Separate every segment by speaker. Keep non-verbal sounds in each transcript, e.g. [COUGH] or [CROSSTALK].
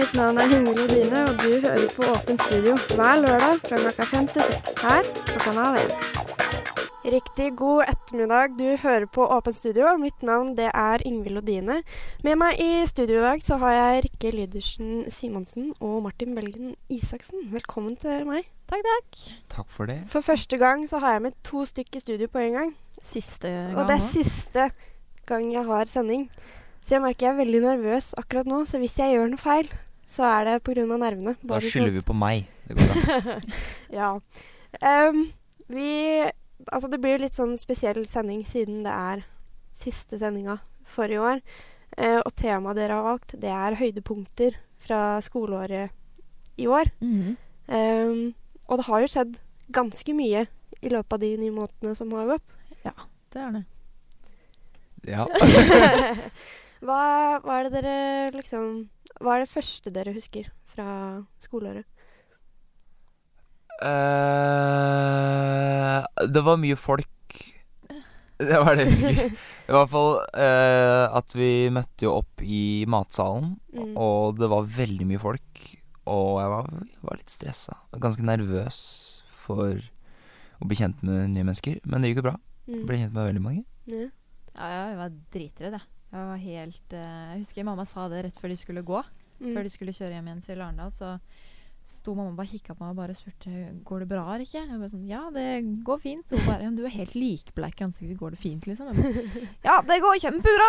Speaker 1: mitt navn er Hinge Lodine, og du hører på Åpen studio hver lørdag fra klokka fem til seks her på Kanal 1. Riktig god ettermiddag. Du hører på Åpen studio. Mitt navn det er Ingvild Lodine. Med meg i studio i dag så har jeg Rikke Lydersen Simonsen og Martin Belgen Isaksen. Velkommen til meg.
Speaker 2: Takk, takk.
Speaker 3: Takk for det.
Speaker 1: For første gang så har jeg med to stykk i studio på en gang.
Speaker 2: Siste gang
Speaker 1: Og det er siste gang jeg har sending. Så jeg merker jeg er veldig nervøs akkurat nå. Så hvis jeg gjør noe feil, så er det pga. nervene.
Speaker 3: Da skylder vi på meg. Det går bra. [LAUGHS] [LAUGHS]
Speaker 1: ja. Um, vi Altså, det blir litt sånn spesiell sending siden det er siste sendinga for i år. Uh, og temaet dere har valgt, det er høydepunkter fra skoleåret i år.
Speaker 2: Mm
Speaker 1: -hmm. um, og det har jo skjedd ganske mye i løpet av de ni månedene som har gått.
Speaker 2: Ja, Det er det.
Speaker 3: Ja. [LAUGHS]
Speaker 1: hva, hva er det dere liksom Hva er det første dere husker fra skoleåret?
Speaker 3: Uh, det var mye folk. Det var det jeg husker. [LAUGHS] I hvert fall uh, at vi møtte jo opp i matsalen,
Speaker 1: Mm.
Speaker 3: og det var veldig mye folk. Og jeg var, jeg var litt stressa. Ganske nervøs for å bli kjent med nye mennesker. Men det gikk jo bra.
Speaker 1: Mm.
Speaker 3: Ble kjent med veldig mange.
Speaker 1: Ja.
Speaker 2: Ja, jeg var dritredd, jeg. Jeg var helt uh, Jeg husker mamma sa det rett før de skulle gå.
Speaker 1: Mm.
Speaker 2: Før de skulle kjøre hjem igjen til Arendal, så sto mamma bare kikka på meg og bare spurte Går det bra, Rikke. Jeg bare sånn Ja, det går fint. Hun bare «Ja, Du er helt likbleik i ansiktet. Går det fint, liksom? Bare, [LAUGHS] ja, det går kjempebra.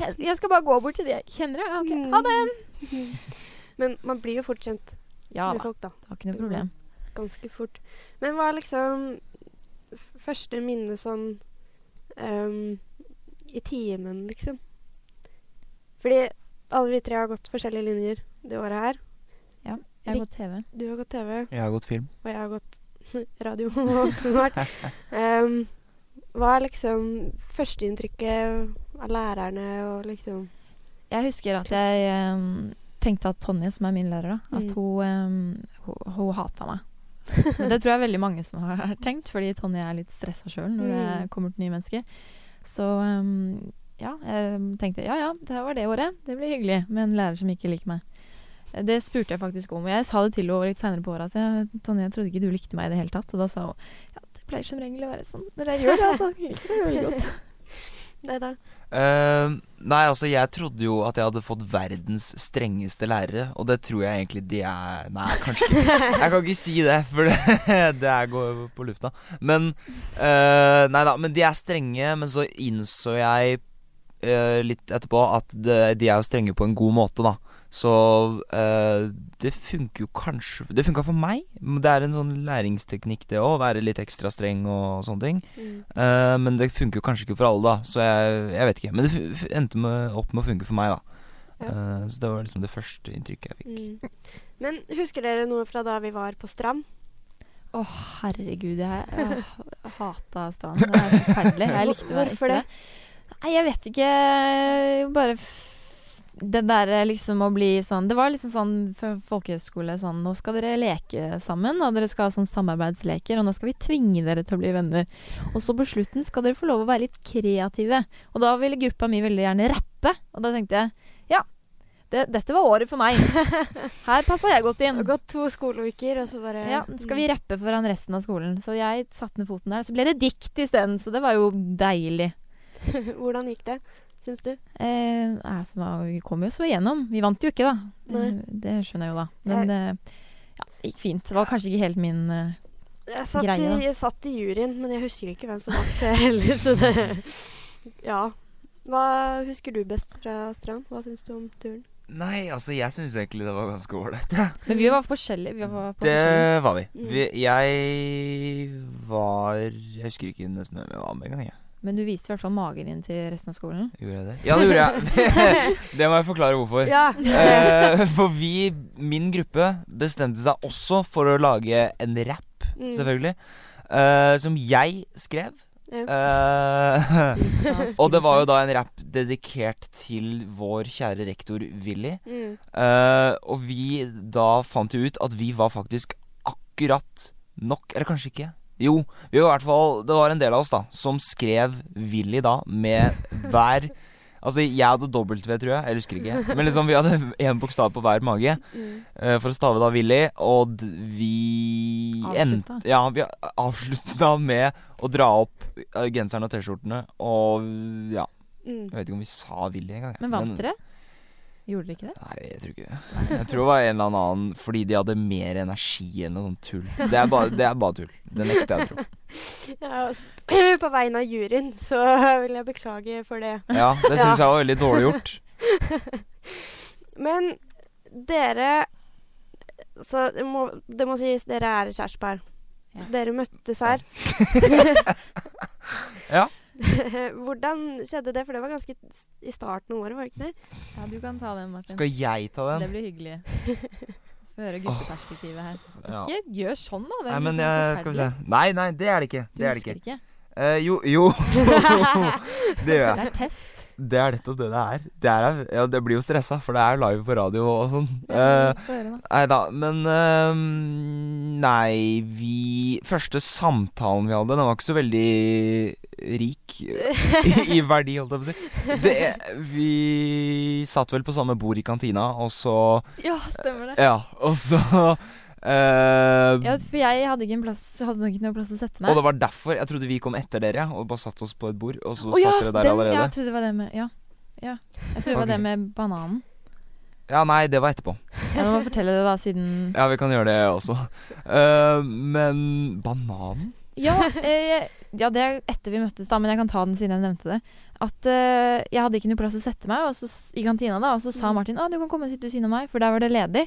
Speaker 2: Jeg, jeg skal bare gå bort til de jeg kjenner. Ja, Okay, ha det. [LAUGHS]
Speaker 1: Men man blir jo fort kjent
Speaker 2: Ja
Speaker 1: med folk, da.
Speaker 2: det var ikke noe problem.
Speaker 1: Ganske fort. Men hva er liksom første minne sånn ehm, i timen, liksom? Fordi alle vi tre har gått forskjellige linjer det året her. Ja.
Speaker 2: Jeg har gått TV.
Speaker 1: Du har gått TV,
Speaker 3: Jeg har gått film.
Speaker 1: og jeg har gått [LAUGHS] radio. [LAUGHS] [LAUGHS] Ehm, hva er liksom førsteinntrykket av lærerne og liksom
Speaker 2: Jeg husker at jeg um, tenkte at Tonje, som er min lærer, da, at
Speaker 1: Mm.
Speaker 2: hun, um, hun, hun hata meg. Men det tror jeg veldig mange som har tenkt, fordi Tonje er litt stressa sjøl når det
Speaker 1: Mm.
Speaker 2: kommer til nye mennesker. Så um, ja, jeg tenkte ja ja, det var det året. Det blir hyggelig med en lærer som ikke liker meg. Det spurte jeg faktisk om. Jeg sa det til henne litt seinere på året at jeg, Tonje, jeg trodde ikke du likte meg i det hele tatt. Og da sa hun ja, det pleier som regel å være sånn. Men jeg gjør det, altså. Jeg liker det veldig godt. [LAUGHS]
Speaker 1: Det da.
Speaker 3: Eh, nei, altså jeg trodde jo at jeg hadde fått verdens strengeste lærere, og det tror jeg egentlig de er Nei, kanskje ikke. Jeg kan ikke si det, for det, [LAUGHS] det går på lufta. Men uh, Nei da, men de er strenge, men så innså jeg uh, litt etterpå at det, de er jo strenge på en god måte, da. Så eh, det funker jo kanskje Det funka for meg. Det er en sånn læringsteknikk, det òg. Være litt ekstra streng og sånne ting.
Speaker 1: Mm.
Speaker 3: Eh, men det funker jo kanskje ikke for alle, da. Så jeg, jeg vet ikke. Men det endte med, opp med å funke for meg, da.
Speaker 1: Ja.
Speaker 3: Eh, så det var liksom det første inntrykket jeg fikk.
Speaker 1: Mm. Men husker dere noe fra da vi var på Strand?
Speaker 2: Å, herregud. Jeg, jeg [LAUGHS] hata stranden. Det er forferdelig. Jeg likte det
Speaker 1: Hvorfor
Speaker 2: ikke det. Nei, jeg vet ikke. Bare f det der liksom å bli sånn Det var liksom sånn for folkehøyskole sånn Nå skal dere leke sammen, og dere skal ha sånn samarbeidsleker, og nå skal vi tvinge dere til å bli venner. Og så på slutten skal dere få lov å være litt kreative. Og da ville gruppa mi veldig gjerne rappe, og da tenkte jeg ja. Det, dette var året for meg. [LAUGHS] Her passa jeg godt inn.
Speaker 1: Det har gått to skoleuker, og så bare
Speaker 2: Ja, skal vi rappe foran resten av skolen. Så jeg satte ned foten der. Så ble det dikt isteden, så det var jo deilig. [LAUGHS]
Speaker 1: Hvordan gikk det, syns du?
Speaker 2: Eh, altså, vi kom jo så igjennom. Vi vant jo ikke, da.
Speaker 1: Nei.
Speaker 2: Eh, det skjønner jeg jo, da. Men det ja, gikk fint. Det var kanskje ikke helt min uh,
Speaker 1: Jeg satt,
Speaker 2: Greie,
Speaker 1: i,
Speaker 2: da.
Speaker 1: jeg satt i juryen, men jeg husker ikke hvem som vant det heller, så det [LAUGHS] Ja. Hva husker du best fra Strand? Hva syns du om turen?
Speaker 3: Nei, altså jeg syns egentlig det var ganske ålreit. Ja.
Speaker 2: Men vi var forskjellige. Vi var på forskjellige.
Speaker 3: Det var vi.
Speaker 1: Mm.
Speaker 3: vi. Jeg var Jeg husker ikke nesten hvem jeg var med engang.
Speaker 2: Men du viste i hvert fall magen din til resten av skolen.
Speaker 3: Gjorde jeg det? Ja, det gjorde jeg. [LAUGHS] det må jeg forklare hvorfor.
Speaker 1: Ja.
Speaker 3: Eh, for vi, min gruppe, bestemte seg også for å lage en rap,
Speaker 1: Mm.
Speaker 3: selvfølgelig. eh, som jeg skrev.
Speaker 1: Ja.
Speaker 3: Eh, [LAUGHS] og det var jo da en rap dedikert til vår kjære rektor Willy.
Speaker 1: Mm.
Speaker 3: Uh, og vi da fant jo ut at vi var faktisk akkurat nok Eller kanskje ikke. Jo, vi var i hvert fall Det var en del av oss da som skrev Willy da med hver Altså, jeg hadde W, tror jeg. Jeg husker ikke. Men liksom, vi hadde én bokstav på hver mage
Speaker 1: Mm.
Speaker 3: eh, for å stave da Willy, og d- vi endte Ja, vi avslutta med å dra opp eh, genseren og T-skjortene, og ja
Speaker 1: Mm.
Speaker 3: Jeg vet ikke om vi sa Willy engang.
Speaker 2: Men vant dere? Gjorde dere ikke det?
Speaker 3: Nei, jeg tror ikke det. Jeg tror det var en eller annen fordi de hadde mer energi enn noe sånt tull. Det er bare, det er bare tull. Det nekter jeg å tro.
Speaker 1: Ja, og [CLEARS THROAT] på vegne av juryen så vil jeg beklage for det.
Speaker 3: Ja, det syns jeg var veldig dårlig gjort. [LAUGHS]
Speaker 1: Men dere Så det må, det må sies, dere er kjærestepar.
Speaker 2: Ja.
Speaker 1: Dere møttes her.
Speaker 3: Ja. [LAUGHS] [LAUGHS]
Speaker 1: Hvordan skjedde det? For det var ganske i starten av året, var det ikke det?
Speaker 2: Ja, du kan ta den, Martin.
Speaker 3: Skal jeg ta
Speaker 2: Det blir hyggelig. [LAUGHS] Få høre gutteperspektivet her.
Speaker 3: Ja.
Speaker 2: Ikke gjør sånn, da. Det er
Speaker 3: Nei, men jeg, skal vi se. Nei, nei, det er det ikke.
Speaker 2: Du
Speaker 3: Det er det
Speaker 2: husker
Speaker 3: ikke.
Speaker 2: ikke?
Speaker 3: Uh, jo, jo. [LAUGHS] det gjør jeg.
Speaker 2: Det er test.
Speaker 3: Det er nettopp det det er. Det, er ja, det blir jo stressa, for det er live på radio og sånn. Ja,
Speaker 2: Få.
Speaker 3: Nei da, men uh, Nei, vi Første samtalen vi hadde, den var ikke så veldig rik [LAUGHS] i, i verdi, holdt jeg på å si. Det, vi satt vel på samme bord i kantina, og så
Speaker 2: Ja, stemmer det.
Speaker 3: Ja, og så øh,
Speaker 2: Ja, for jeg hadde ikke plass Hadde ikke noen plass å sette meg.
Speaker 3: Og det var derfor jeg trodde vi kom etter dere, og bare satte oss på et bord, og så
Speaker 2: Å ja,
Speaker 3: satt dere der
Speaker 2: den, ja, jeg trodde det var det med Ja. ja. Jeg trodde det var det med bananen.
Speaker 3: Ja, nei, det var etterpå.
Speaker 2: Jeg må fortelle det, da, siden [LAUGHS]
Speaker 3: Ja, vi kan gjøre det også. Uh, men bananen?
Speaker 2: Ja, eh, ja, det er etter vi møttes, da, men jeg kan ta den siden jeg nevnte det. At eh, jeg hadde ikke noe plass å sette meg og så, i kantina, da, og så sa
Speaker 1: Mm.
Speaker 2: Martin at du kan komme og sitte ved siden av meg, for der var det ledig.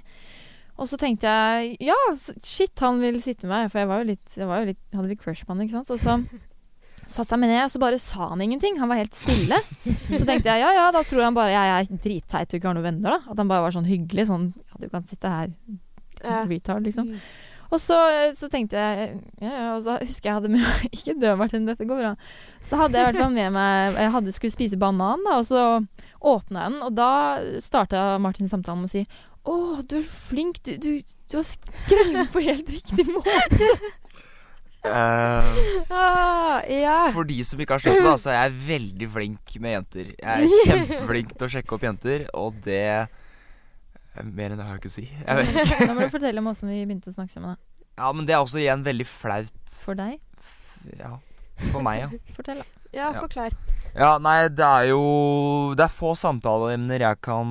Speaker 2: Og så tenkte jeg ja, shit, han vil sitte med meg, for jeg var jo litt, jeg var jo litt, hadde litt crush på han, ikke sant. Og så [LAUGHS] satt jeg meg ned, og så bare sa han ingenting. Han var helt stille. Så tenkte jeg ja, ja, da tror han bare jeg er dritteit og ikke har noen venner, da. At han bare var sånn hyggelig, sånn ja, du kan sitte her, retard, liksom.
Speaker 1: Mm.
Speaker 2: Og så, så tenkte jeg ja, ja, Og så husker jeg hadde med [LAUGHS] Ikke dø, Martin, dette går bra. Så hadde jeg i hvert fall med meg Jeg hadde, skulle spise banan, da, og så åpna jeg den, og da starta Martin samtalen med å si å, du er flink. Du, du, du har skrevet på helt riktig måte.
Speaker 3: uh,
Speaker 1: Ah, ja.
Speaker 3: For de som ikke har skjønt det, altså, så er jeg veldig flink med jenter. Jeg er kjempeflink til å sjekke opp jenter, og det er Mer enn det har jeg ikke å si. Jeg vet [LAUGHS] ikke.
Speaker 2: Nå må du fortelle om åssen vi begynte å snakke sammen. da.
Speaker 3: Ja, men det er også igjen veldig flaut.
Speaker 2: For deg.
Speaker 3: F- Ja. For meg, ja.
Speaker 2: Fortell, da.
Speaker 1: Ja,
Speaker 3: Ja.
Speaker 1: forklar.
Speaker 3: Ja, nei, det er jo Det er få samtaleemner jeg kan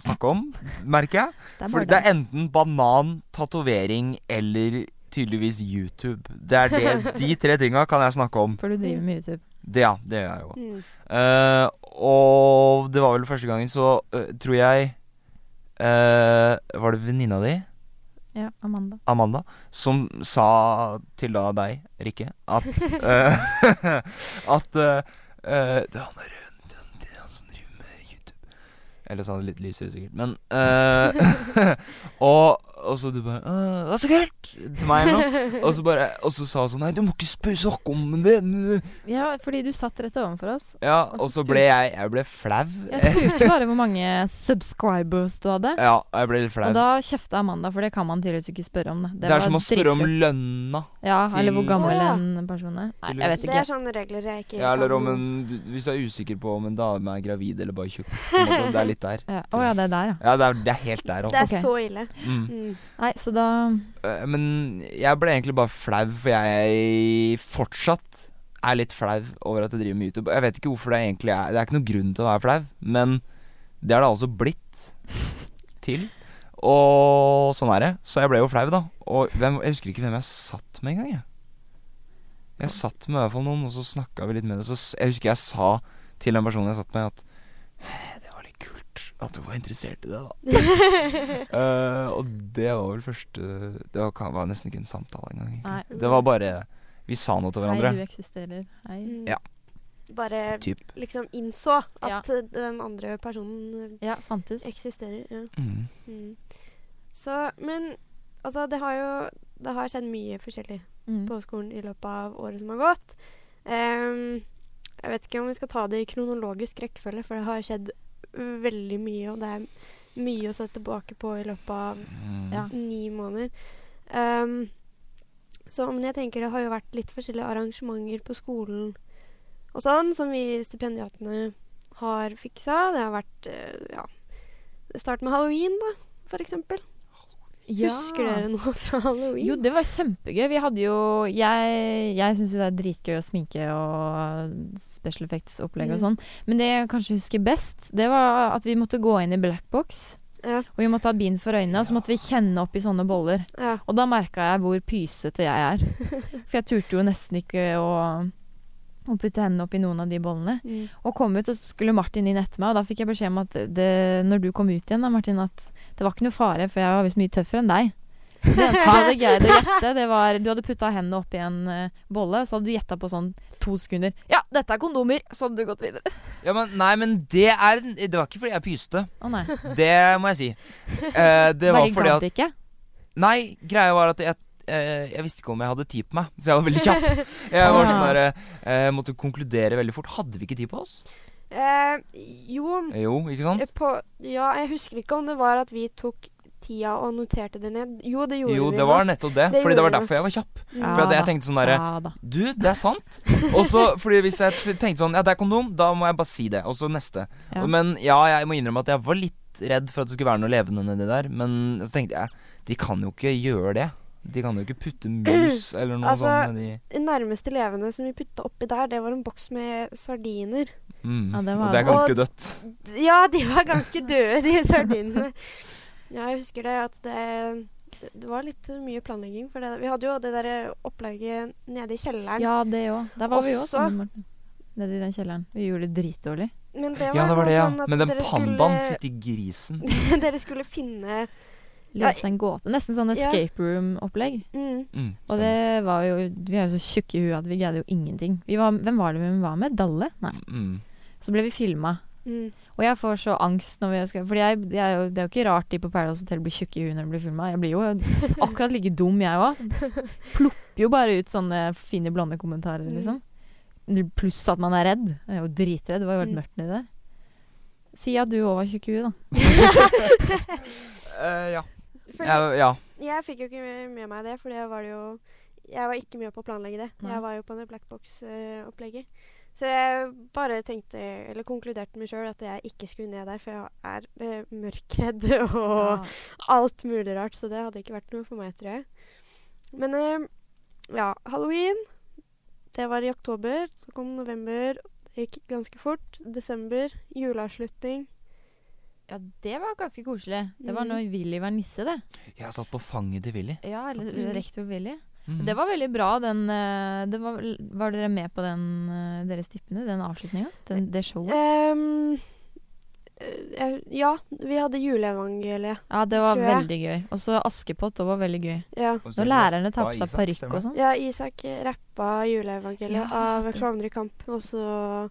Speaker 3: snakke om, merker jeg. [LAUGHS]
Speaker 2: Det er
Speaker 3: For det er enten banan, tatovering eller tydeligvis YouTube. Det er det, De tre tinga kan jeg snakke om.
Speaker 2: For du driver med YouTube.
Speaker 3: Det, ja, det gjør jeg jo.
Speaker 1: Mm.
Speaker 3: Uh, og det var vel første gangen, så uh, tror jeg uh, Var det venninna di,
Speaker 2: Ja, Amanda.
Speaker 3: Amanda, som sa til da deg, Rikke, at [LAUGHS] eh, [LAUGHS] At eh, Det er han der det er han som driver med YouTube. Eller så han er litt lysere, sikkert. Men uh, [LAUGHS] og, og så du bare «Åh, 'Det er så kult!' til meg nå. Og så, bare, og så sa hun sånn 'Nei, du må ikke spørre snakke om det'.
Speaker 2: Ja, fordi du satt rett overfor oss.
Speaker 3: Ja,
Speaker 2: Og så
Speaker 3: og så ble jeg Jeg ble flau.
Speaker 2: Jeg spurte bare hvor mange subscribers du hadde.
Speaker 3: Ja, jeg ble litt flau.
Speaker 2: Og da kjefta Amanda, for det kan man tydeligvis ikke spørre om.
Speaker 3: Det, er
Speaker 2: var
Speaker 3: som å spørre om lønna.
Speaker 2: Ja, eller hvor gammel
Speaker 1: ja.
Speaker 2: en person er. Nei, jeg vet ikke.
Speaker 1: Det er sånne regler jeg ikke
Speaker 3: Ja, eller om en Hvis du er usikker på om en dame er gravid eller bare tjukk. Det er litt der.
Speaker 2: Ja. Oh, ja, det er der, ja.
Speaker 3: Ja, det er, det er helt der
Speaker 1: Det er
Speaker 2: okay.
Speaker 1: så ille.
Speaker 3: Mm.
Speaker 2: Nei, så da
Speaker 3: Eh, Men jeg ble egentlig bare flau, for jeg fortsatt er litt flau over at jeg driver med YouTube. Jeg vet ikke hvorfor det egentlig er Det er ikke noen grunn til å være flau, men det har det altså blitt til. Og sånn er det. Så jeg ble jo flau, da. Og hvem, jeg husker ikke hvem jeg satt med engang, jeg. Jeg satt med i hvert fall noen, og så snakka vi litt med det. Så jeg husker jeg sa til den personen jeg satt med, at «Eh, det var litt kult at du var interessert i det, da. uh, [LAUGHS] og det var vel første Det var, var nesten ikke en samtale engang. Det var bare Vi sa noe til
Speaker 2: Hei, du
Speaker 3: hverandre.
Speaker 2: eksisterer. Hei.
Speaker 1: Mm.
Speaker 3: Ja.
Speaker 1: Bare
Speaker 3: Typ.
Speaker 1: liksom innså at
Speaker 2: Ja.
Speaker 1: eh, den andre personen
Speaker 2: Ja, fantes.
Speaker 1: eksisterer. Ja.
Speaker 3: Mm.
Speaker 1: Mm. Så, men altså, det har jo det har skjedd mye forskjellig
Speaker 2: Mm.
Speaker 1: på skolen i løpet av året som har gått. Um, jeg vet ikke om vi skal ta det i kronologisk rekkefølge, for det har skjedd veldig mye, og det er mye å se tilbake på i løpet av
Speaker 3: Mm.
Speaker 2: Ja.
Speaker 1: ni måneder. Um, så men jeg tenker det har jo vært litt forskjellige arrangementer på skolen og sånn, som vi stipendiatene har fiksa. Det har vært eh, ja, start med halloween, da, for eksempel. Husker dere noe fra halloween?
Speaker 2: Jo, det var kjempegøy. Vi hadde jo Jeg, jeg syns jo det er dritgøy å sminke og special effects-opplegg og
Speaker 1: Mm.
Speaker 2: sånn. Men det jeg kanskje husker best, det var at vi måtte gå inn i black box.
Speaker 1: Ja,
Speaker 2: Og vi måtte ha bind for øynene, og så måtte vi kjenne opp i sånne boller.
Speaker 1: ja.
Speaker 2: Og da merka jeg hvor pysete jeg er. [LAUGHS] For jeg turte jo nesten ikke å, å putte hendene opp i noen av de bollene.
Speaker 1: Mm.
Speaker 2: Og kom ut, og så skulle Martin inn etter meg, og da fikk jeg beskjed om at det, når du kom ut igjen, da, Martin, at det var ikke noe fare, for jeg var visst mye tøffere enn deg. [LAUGHS] Det eneste [LAUGHS] jeg hadde greid å gjette, det var Du hadde putta hendene oppi en uh, bolle, så hadde du gjetta på sånn to sekunder. Ja, dette er kondomer! Så hadde du gått videre. [LAUGHS]
Speaker 3: Ja, men Nei, men det er Det var ikke fordi jeg pyste.
Speaker 2: Å nei.
Speaker 3: Det må jeg si. Uh, det var
Speaker 2: Bare
Speaker 3: fordi
Speaker 2: gadd
Speaker 3: at
Speaker 2: ikke.
Speaker 3: Nei, greia var at jeg eh, jeg visste ikke om jeg hadde tid på meg, så jeg var veldig kjapp. [LAUGHS] Jeg var sånn der, eh, måtte konkludere veldig fort. Hadde vi ikke tid på oss?
Speaker 1: Eh, jo,
Speaker 3: Jo, ikke sant?
Speaker 1: eh, på, ja, jeg husker ikke om det var at vi tok tida og noterte det ned. Jo, det gjorde
Speaker 3: Jo,
Speaker 1: vi.
Speaker 3: det var nettopp det.
Speaker 1: Det
Speaker 3: fordi det
Speaker 1: gjorde
Speaker 3: var
Speaker 1: vi
Speaker 3: derfor jeg var kjapp.
Speaker 1: Ja,
Speaker 3: For at jeg tenkte sånn derre
Speaker 2: Ja da.
Speaker 3: Du, det er sant. Og så, fordi hvis jeg t- tenkte sånn Ja, det er kondom, da må jeg bare si det. Og så neste.
Speaker 2: Ja.
Speaker 3: Men ja, jeg må innrømme at jeg var litt redd for at det skulle være noe levende nedi der. Men så tenkte jeg De kan jo ikke gjøre det. De kan jo ikke putte mus [CLEARS THROAT] eller noe
Speaker 1: Altså,
Speaker 3: sånt nedi
Speaker 1: Det nærmeste levende som vi putta oppi der, det var en boks med sardiner.
Speaker 3: mm.
Speaker 2: Ja, det
Speaker 3: Og det er ganske dødt.
Speaker 1: Ja, de var ganske døde, de sardinene. Ja, jeg husker det at det det var litt mye planlegging. For det, vi hadde jo det der opplegget nede i kjelleren.
Speaker 2: Ja, det òg. Der var vi òg
Speaker 1: Også-
Speaker 2: sammen, Morten. Nede i den kjelleren. Vi gjorde det dritdårlig.
Speaker 1: Men det var,
Speaker 3: Ja, det var det, ja.
Speaker 1: sånn
Speaker 3: Men den pandaen,
Speaker 1: skulle-
Speaker 3: fytti grisen. [LAUGHS]
Speaker 1: dere skulle finne
Speaker 2: Løse en gåte. Nesten sånn escape room-opplegg.
Speaker 1: mm,
Speaker 3: Mm,
Speaker 2: Og det var jo Vi er jo så tjukke i huet at vi greide jo ingenting. Vi var, hvem var det vi var med? Dalle? Nei.
Speaker 3: Mm.
Speaker 2: Så ble vi filma.
Speaker 1: mm.
Speaker 2: Og jeg får så angst når vi skal jo, det er jo ikke rart de på Paradise Hotel blir tjukke i huet når de blir filma. Jeg blir jo [LAUGHS] akkurat like dum, jeg òg. [LAUGHS] Plopper jo bare ut sånne fine, blonde kommentarer,
Speaker 1: Mm.
Speaker 2: liksom. Pluss at man er redd. Jeg er jo dritredd. Det var jo helt
Speaker 1: Mm.
Speaker 2: mørkt nedi der. Si at du òg var tjukk i huet, da.
Speaker 3: uh, [LAUGHS] ja.
Speaker 1: For
Speaker 3: ja. Ja.
Speaker 1: jeg fikk jo ikke med- meg det, for det var det jo Jeg var ikke med på å planlegge det.
Speaker 2: Nei.
Speaker 1: Jeg var jo på det blackbox-opplegget. Så jeg bare tenkte, eller konkluderte med sjøl, at jeg ikke skulle ned der, for jeg er eh, mørkredd [LAUGHS] og alt mulig rart, så det hadde ikke vært noe for meg, tror jeg. Men eh, ja, halloween, det var i oktober. Så kom november, det gikk ganske fort. Desember, juleavslutning.
Speaker 2: Ja, det var ganske koselig. Det var
Speaker 1: Mm.
Speaker 2: når Willy var nisse, det.
Speaker 3: Jeg satt på fanget til Willy.
Speaker 2: Ja, eller rektor Willy.
Speaker 3: Mm.
Speaker 2: Det var veldig bra, den eh, det var, var dere med på den, deres tippene, den avslutninga? Det showet?
Speaker 1: Ehm, eh, ja, vi hadde juleevangeliet.
Speaker 2: Ja, det var veldig gøy. Og så Askepott, det var veldig gøy.
Speaker 1: Ja.
Speaker 2: Når lærerne tar på seg parykk og sånn.
Speaker 1: ja, Isak rappa juleevangeliet
Speaker 2: Ja,
Speaker 1: av Klovner i kamp, og så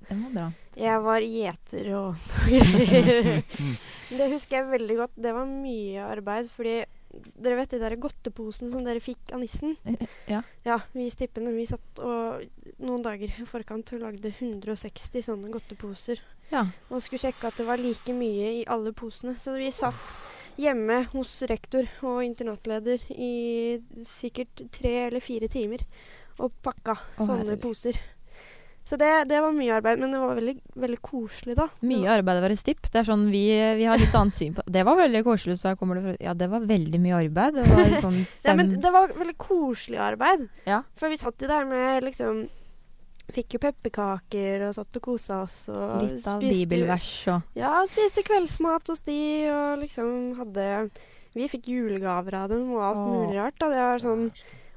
Speaker 2: var bra.
Speaker 1: Jeg var gjeter og [LAUGHS] greier.
Speaker 3: Mm.
Speaker 1: Det husker jeg veldig godt. Det var mye arbeid, fordi dere vet de der godteposen som dere fikk av nissen?
Speaker 2: Ja.
Speaker 1: Ja, vi i stippene vi satt og noen dager i forkant og lagde 160 sånne godteposer.
Speaker 2: Ja.
Speaker 1: Og skulle sjekke at det var like mye i alle posene. Så vi satt hjemme hos rektor og internatleder i sikkert tre eller fire timer og pakka
Speaker 2: Å,
Speaker 1: sånne
Speaker 2: herlig.
Speaker 1: poser. Så det, det var mye arbeid, men det var veldig, veldig koselig, da.
Speaker 2: Mye arbeid å være stipp. Det er sånn vi, vi har litt annet syn på Det var veldig koselig, så her kommer det fra Ja, det var veldig mye arbeid. Det var sånn [LAUGHS]
Speaker 1: Ja, men det var veldig koselig arbeid.
Speaker 2: Ja.
Speaker 1: For vi satt jo der med liksom Fikk jo pepperkaker og satt og kosa oss. Og
Speaker 2: Litt av
Speaker 1: spiste
Speaker 2: bibelvers og
Speaker 1: Ja, spiste kveldsmat hos de og liksom hadde Vi fikk julegaver av dem og alt
Speaker 2: Åh.
Speaker 1: mulig rart. Da. Det var sånn,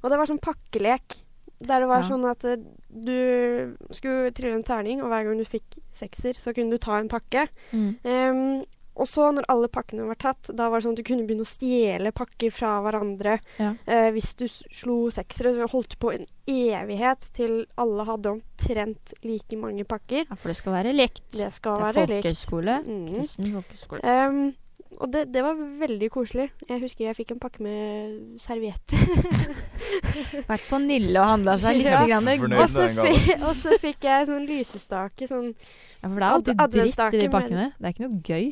Speaker 1: og det var sånn pakkelek. Der det var
Speaker 2: Ja.
Speaker 1: sånn at eh, du skulle trille en terning, og hver gang du fikk sekser, så kunne du ta en pakke.
Speaker 2: mm.
Speaker 1: Um, og så, når alle pakkene var tatt, da var det sånn at du kunne begynne å stjele pakker fra hverandre.
Speaker 2: Ja.
Speaker 1: Uh, hvis du slo seksere, så holdt du på en evighet til alle hadde omtrent like mange pakker.
Speaker 2: Ja, for det skal være likt.
Speaker 1: Det skal
Speaker 2: Det er
Speaker 1: være likt.
Speaker 2: folkehøyskole.
Speaker 1: Mm.
Speaker 2: Kristen folkehøyskole.
Speaker 1: Em, og det, det var veldig koselig. Jeg husker jeg fikk en pakke med servietter. [LAUGHS]
Speaker 2: Vært på Nille og handla seg litt.
Speaker 1: Ja.
Speaker 2: Grann.
Speaker 1: Og, så fikk, og så fikk jeg sånn lysestake. Sånn
Speaker 2: Ja, for det er alltid dritt i de pakkene. Det er ikke noe gøy.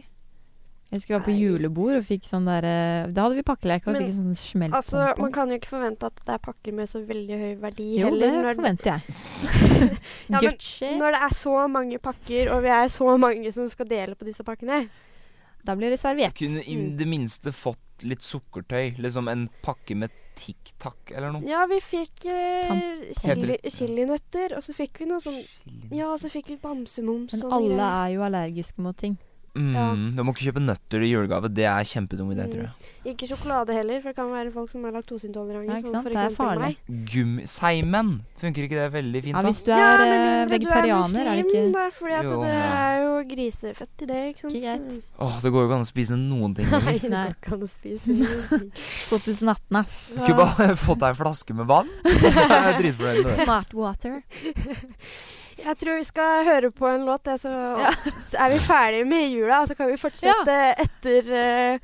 Speaker 2: Jeg husker vi var på julebord og fikk sånn der eh, Da hadde vi pakkelek og
Speaker 1: Men,
Speaker 2: fikk sånn smelt
Speaker 1: Altså, man kan jo ikke forvente at det er pakker med så veldig høy verdi
Speaker 2: Jo,
Speaker 1: heller.
Speaker 2: det forventer jeg. [LAUGHS]
Speaker 1: Ja, men Når det er så mange pakker, og vi er så mange som skal dele på disse pakkene
Speaker 2: Da blir det serviett.
Speaker 3: Kunne i
Speaker 1: Mm.
Speaker 3: det minste fått litt sukkertøy. Liksom en pakke med Tic Tac eller noe.
Speaker 1: Ja, vi fikk eh, chili, chilinøtter, og så fikk vi noe sånn Ja, og så fikk vi bamsemums
Speaker 2: Men
Speaker 1: og
Speaker 2: alle er jo allergiske mot ting.
Speaker 3: Mm,
Speaker 1: Ja.
Speaker 3: Du må ikke kjøpe nøtter i julegave. Det er kjempedum idé,
Speaker 1: Mm.
Speaker 3: tror jeg.
Speaker 1: Ikke sjokolade heller, for det kan være folk som er laktoseintolerante.
Speaker 2: Ja,
Speaker 1: som for
Speaker 2: Det er farlig.
Speaker 1: meg.
Speaker 3: Seimen! Funker ikke det veldig fint,
Speaker 2: Ja,
Speaker 3: da?
Speaker 2: hvis du er
Speaker 1: ja,
Speaker 2: eh, vegetarianer,
Speaker 1: du
Speaker 2: er det ikke
Speaker 1: Da, fordi at
Speaker 3: Jo,
Speaker 1: det
Speaker 3: ja.
Speaker 1: er jo grisefett i det, ikke sant.
Speaker 2: Ikke greit.
Speaker 3: Åh, det går jo ikke an å spise noen ting
Speaker 1: Nei, det går ikke an å spise noen ting. [LAUGHS]
Speaker 2: 2018, ass.
Speaker 3: Du skulle bare [LAUGHS] fått deg en flaske med vann, [LAUGHS] så er jeg dritfornøyd med det.
Speaker 2: Smart water.
Speaker 1: Jeg tror vi skal høre på en låt, så
Speaker 2: Ja.
Speaker 1: er vi ferdige med jula. Og så kan vi fortsette etter, eh,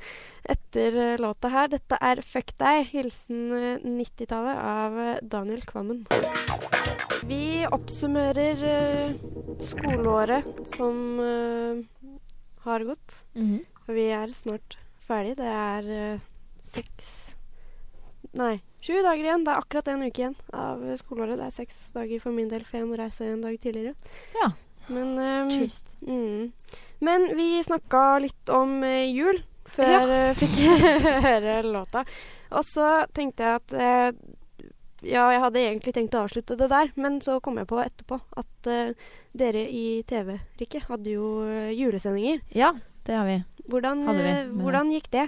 Speaker 1: etter eh, låta her. Dette er 'Fuck deg', hilsen eh, 90-tallet av eh, Daniel Kvammen. Vi oppsummerer skoleåret som har gått.
Speaker 2: Mm
Speaker 1: -hmm. vi er snart ferdig. Det er seks Nei, sju dager igjen. Det er akkurat en uke igjen av skoleåret. Det er seks dager for min del, for jeg må reise en dag tidligere.
Speaker 2: Ja.
Speaker 1: Men, um,
Speaker 2: Trist.
Speaker 1: mm. Men vi snakka litt om uh, jul før
Speaker 2: Ja.
Speaker 1: uh, [LAUGHS] fikk høre låta. Og så tenkte jeg at uh, Ja, jeg hadde egentlig tenkt å avslutte det der, men så kom jeg på etterpå at dere i TV-riket hadde jo julesendinger.
Speaker 2: Ja, det har vi.
Speaker 1: Hvordan,
Speaker 2: vi,
Speaker 1: hvordan gikk det,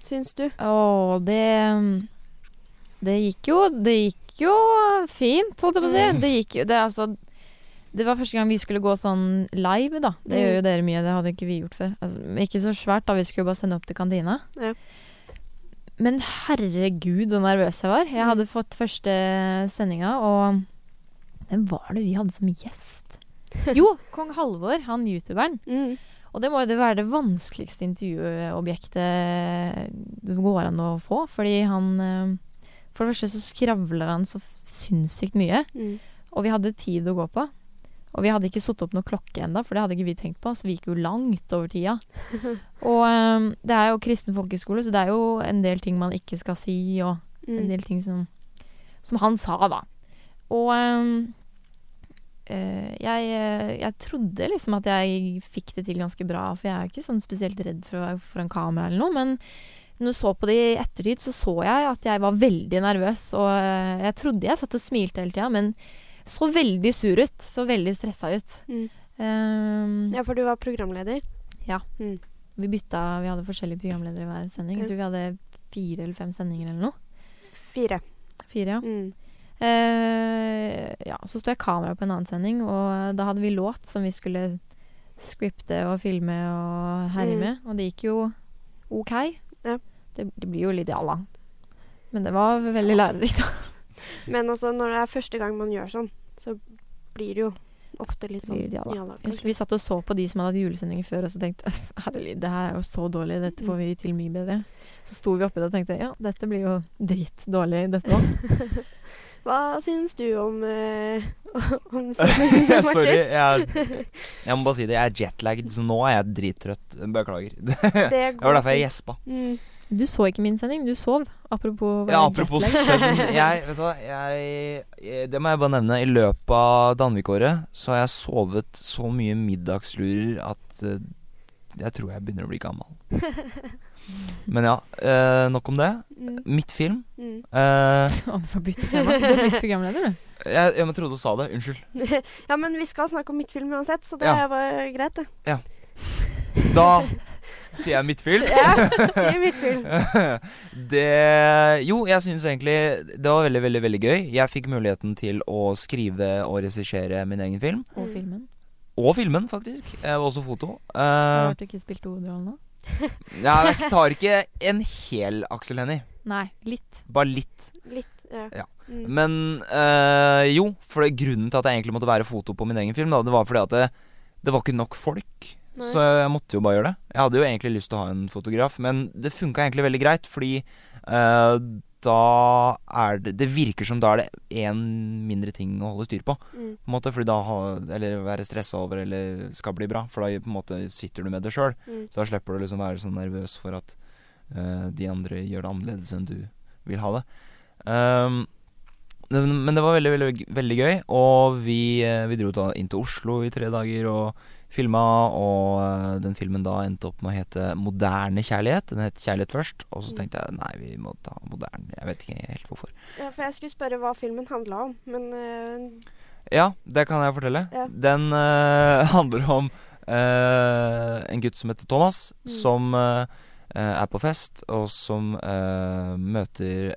Speaker 1: syns du?
Speaker 2: Å, det Det gikk jo Det gikk jo fint, holdt jeg på å si.
Speaker 1: Mm.
Speaker 2: Det gikk jo Det, altså det var første gang vi skulle gå sånn live, da. Det
Speaker 1: Mm.
Speaker 2: gjør jo dere mye, det hadde ikke vi gjort før. Altså, ikke så svært, da. Vi skulle jo bare sende opp til kantina.
Speaker 1: Ja.
Speaker 2: Men herregud, så nervøs jeg var. Jeg
Speaker 1: Mm.
Speaker 2: hadde fått første sendinga, og hvem var det vi hadde som gjest? [LAUGHS] Jo, kong Halvor, han youtuberen.
Speaker 1: Mm.
Speaker 2: Og det må jo være det vanskeligste intervjuobjektet det går an å få. Fordi han eh, For det første så skravler han så sinnssykt mye.
Speaker 1: Mm.
Speaker 2: Og vi hadde tid å gå på. Og vi hadde ikke satt opp noen klokke ennå, for det hadde ikke vi tenkt på. Så vi gikk jo langt over tida. [LAUGHS] og um, det er jo kristen folkeskole, så det er jo en del ting man ikke skal si, og en
Speaker 1: Mm.
Speaker 2: del ting som, som han sa, da. Og um, jeg, jeg trodde liksom at jeg fikk det til ganske bra, for jeg er ikke sånn spesielt redd for å være foran kamera eller noe. Men når du så på det i ettertid, så så jeg at jeg var veldig nervøs. Og eh, jeg trodde jeg satt og smilte hele tida, men så veldig sur ut. Så veldig stressa ut.
Speaker 1: Mm.
Speaker 2: Um,
Speaker 1: Ja, for du var programleder.
Speaker 2: Ja Vi bytta, vi hadde forskjellige programledere i hver sending. Jeg tror vi hadde fire eller fem sendinger eller noe.
Speaker 1: Fire.
Speaker 2: Fire, ja.
Speaker 1: Mm.
Speaker 2: Eh, ja, så sto jeg kamera på en annen sending, og da hadde vi låt som vi skulle scripte og filme og herje
Speaker 1: Mm.
Speaker 2: med, og det gikk jo OK.
Speaker 1: Ja.
Speaker 2: Det, det blir jo litt jalla. Men det var veldig lærerikt. da. [LAUGHS]
Speaker 1: Men altså, når det er første gang man gjør sånn, så blir det jo ofte litt sånn
Speaker 2: jalla.
Speaker 1: jalla,
Speaker 2: Jeg husker vi satt og så på de som hadde hatt julesendinger før, og så tenkte [LAUGHS] herregud, det her er jo så dårlig, dette får vi til mye bedre. Så sto vi oppi det og tenkte ja, dette blir jo dritdårlig, dette òg. [LAUGHS]
Speaker 1: Hva syns du om, uh, [LAUGHS] om [LAUGHS] sendingen, Martin?
Speaker 3: Sorry. Jeg, [LAUGHS] jeg må bare si det. Jeg er jetlagd, så nå er jeg drittrøtt. Beklager. Det
Speaker 1: Det
Speaker 3: var derfor jeg gjespa.
Speaker 1: Mm.
Speaker 2: Du så ikke min sending, du sov. Apropos
Speaker 3: Ja, apropos søvn. Jeg, vet du hva, jeg, jeg, det må jeg bare nevne. I løpet av Danvik-året så har jeg sovet så mye middagslurer at eh, jeg tror jeg begynner å bli gammel. Men ja, eh, nok om det.
Speaker 1: Mm.
Speaker 3: Midtfilm.
Speaker 1: Mm.
Speaker 3: Uh, [LAUGHS]
Speaker 2: Å, du får bytte tema. Du er blitt programleder, du.
Speaker 3: jeg, jeg trodde du sa det. Unnskyld. [LAUGHS]
Speaker 1: ja, men vi skal snakke om midtfilm uansett, så det
Speaker 3: Ja.
Speaker 1: var greit, det.
Speaker 3: Da sier jeg midtfilm.
Speaker 1: Ja, sier mitt film. [LAUGHS]
Speaker 3: det Jo, jeg syns egentlig det var veldig, veldig veldig gøy. Jeg fikk muligheten til å skrive og regissere min egen film.
Speaker 2: Og
Speaker 1: Mm.
Speaker 2: filmen.
Speaker 3: Og filmen, faktisk. Eh, også foto.
Speaker 2: Uh,
Speaker 3: Eh,
Speaker 2: har du ikke spilt hovedrollen nå.
Speaker 3: Ja, jeg tar ikke en hel Aksel Hennie.
Speaker 2: Nei, litt.
Speaker 3: Bare litt.
Speaker 1: Litt, ja.
Speaker 3: Ja.
Speaker 1: Mm.
Speaker 3: Men øh, jo, for det, grunnen til at jeg egentlig måtte være foto på min egen film, da, det var fordi at det, det var ikke nok folk.
Speaker 1: Nei.
Speaker 3: Så jeg måtte jo bare gjøre det. Jeg hadde jo egentlig lyst til å ha en fotograf, men det funka egentlig veldig greit, fordi eh, da er det Det virker som da er det én mindre ting å holde styr på.
Speaker 1: Mm.
Speaker 3: På en måte, fordi da ha, Eller være stressa over eller skal bli bra, for da på en måte sitter du med det sjøl.
Speaker 1: Mm.
Speaker 3: Så da slipper du liksom være så nervøs for at uh, de andre gjør det annerledes enn du vil ha det. Um, men det var veldig, veldig, veldig gøy. Og vi, eh, vi dro da inn til Oslo i tre dager og filma. Og eh, den filmen da endte opp med å hete 'Moderne kjærlighet'. Den het 'Kjærlighet' først. Og så
Speaker 1: Mm.
Speaker 3: tenkte jeg nei, vi må ta 'moderne'. Jeg vet ikke helt hvorfor.
Speaker 1: Ja, for jeg skulle spørre hva filmen handla om, men uh...
Speaker 3: Ja, det kan jeg fortelle.
Speaker 1: Ja.
Speaker 3: Den uh, [LAUGHS] handler om uh, en gutt som heter Thomas,
Speaker 1: Mm.
Speaker 3: som er på fest, og som møter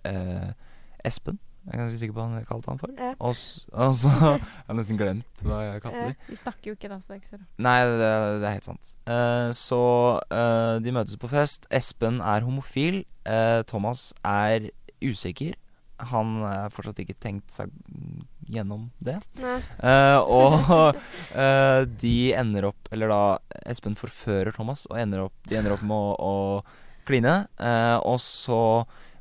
Speaker 3: Espen. Jeg er ganske sikker på hva han kalte han for.
Speaker 1: Ja.
Speaker 3: Og, så [LAUGHS] Jeg har nesten glemt hva jeg kalte
Speaker 1: Ja.
Speaker 3: de.
Speaker 2: De snakker jo ikke, da, så det er ikke så rart.
Speaker 3: Nei, det, det er helt sant. Uh, så uh, de møtes på fest. Espen er homofil. Uh, Thomas er usikker. Han har fortsatt ikke tenkt seg gjennom det. og [LAUGHS] de ender opp Eller da Espen forfører Thomas, og ender opp, de ender opp med å, å kline. og så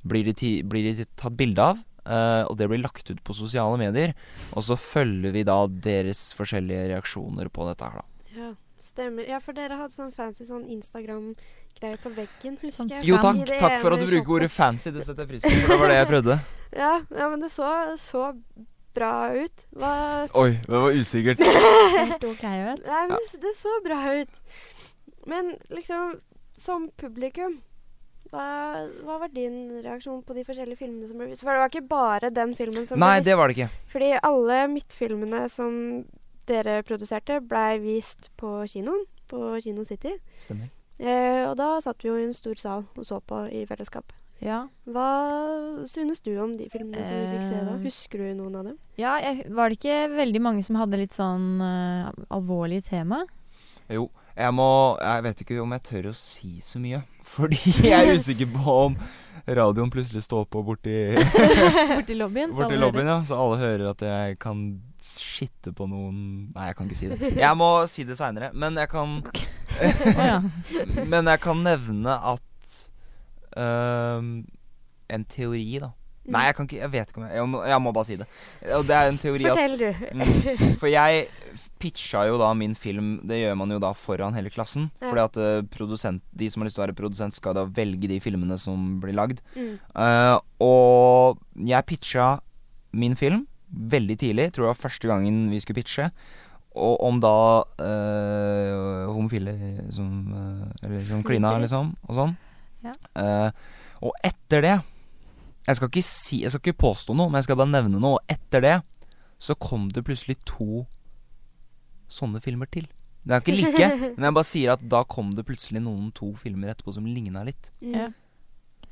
Speaker 3: blir de, blir de tatt bilde av, eh, og det blir lagt ut på sosiale medier. Og så følger vi da deres forskjellige reaksjoner på dette her, da.
Speaker 1: Ja, stemmer. Ja, for dere hadde sånn fancy sånn Instagram-greier på veggen, husker
Speaker 2: Sånn
Speaker 1: jeg.
Speaker 3: Jo takk, takk for at du bruker ordet fancy. Det setter jeg pris på, for det var det jeg prøvde. [LAUGHS]
Speaker 1: Ja, ja, men det så så bra ut. Hva
Speaker 3: Oi, det var usikkert. [LAUGHS]
Speaker 2: Helt ok, jeg.
Speaker 1: Nei, men det, det så bra ut. Men liksom, som publikum hva, hva var din reaksjon på de forskjellige filmene som ble vist? For det var ikke bare den filmen som
Speaker 3: Nei,
Speaker 1: ble vist.
Speaker 3: Nei, det var det ikke.
Speaker 1: Fordi alle midtfilmene som dere produserte, blei vist på kinoen. På Kino City.
Speaker 3: Stemmer.
Speaker 1: Eh, og da satt vi jo i en stor sal og så på i fellesskap.
Speaker 2: Ja.
Speaker 1: Hva synes du om de filmene som vi fikk se da?
Speaker 2: Eh,
Speaker 1: Husker du noen av dem?
Speaker 2: ja jeg, var det ikke veldig mange som hadde litt sånn uh, alvorlig tema?
Speaker 3: Jo, jeg må Jeg vet ikke om jeg tør å si så mye. [LAUGHS] Fordi jeg er usikker på om radioen plutselig står på borti, [LAUGHS]
Speaker 2: Borti lobbyen?
Speaker 3: borti lobbyen, ja. Så alle hører at jeg kan skitte på noen Nei, jeg kan ikke si det. Jeg må si det seinere. Men jeg kan. [LAUGHS] Men jeg kan nevne at øhm, En teori, da. Nei, jeg kan ikke Jeg vet ikke om jeg Jeg må, jeg må bare si det. Og det er en teori at
Speaker 1: Fortell, du.
Speaker 3: Mm. For jeg pitcha jo da min film Det gjør man jo da foran hele klassen.
Speaker 1: Ja.
Speaker 3: Fordi at eh, produsent, de som har lyst til å være produsent, skal da velge de filmene som blir lagd.
Speaker 1: Mm.
Speaker 3: Uh, og jeg pitcha min film veldig tidlig. Tror det var første gangen vi skulle pitche. Og om da uh, homofile som eh, Eller som klina, liksom. Og sånn.
Speaker 2: Ja.
Speaker 3: Eh, og etter det Jeg skal ikke si Jeg skal ikke påstå noe, men jeg skal bare nevne noe. Og etter det så kom det plutselig to sånne filmer til. Det er ikke like, [LAUGHS] men jeg bare sier at da kom det plutselig noen to filmer etterpå som ligna litt.
Speaker 1: Mm.
Speaker 2: Ja.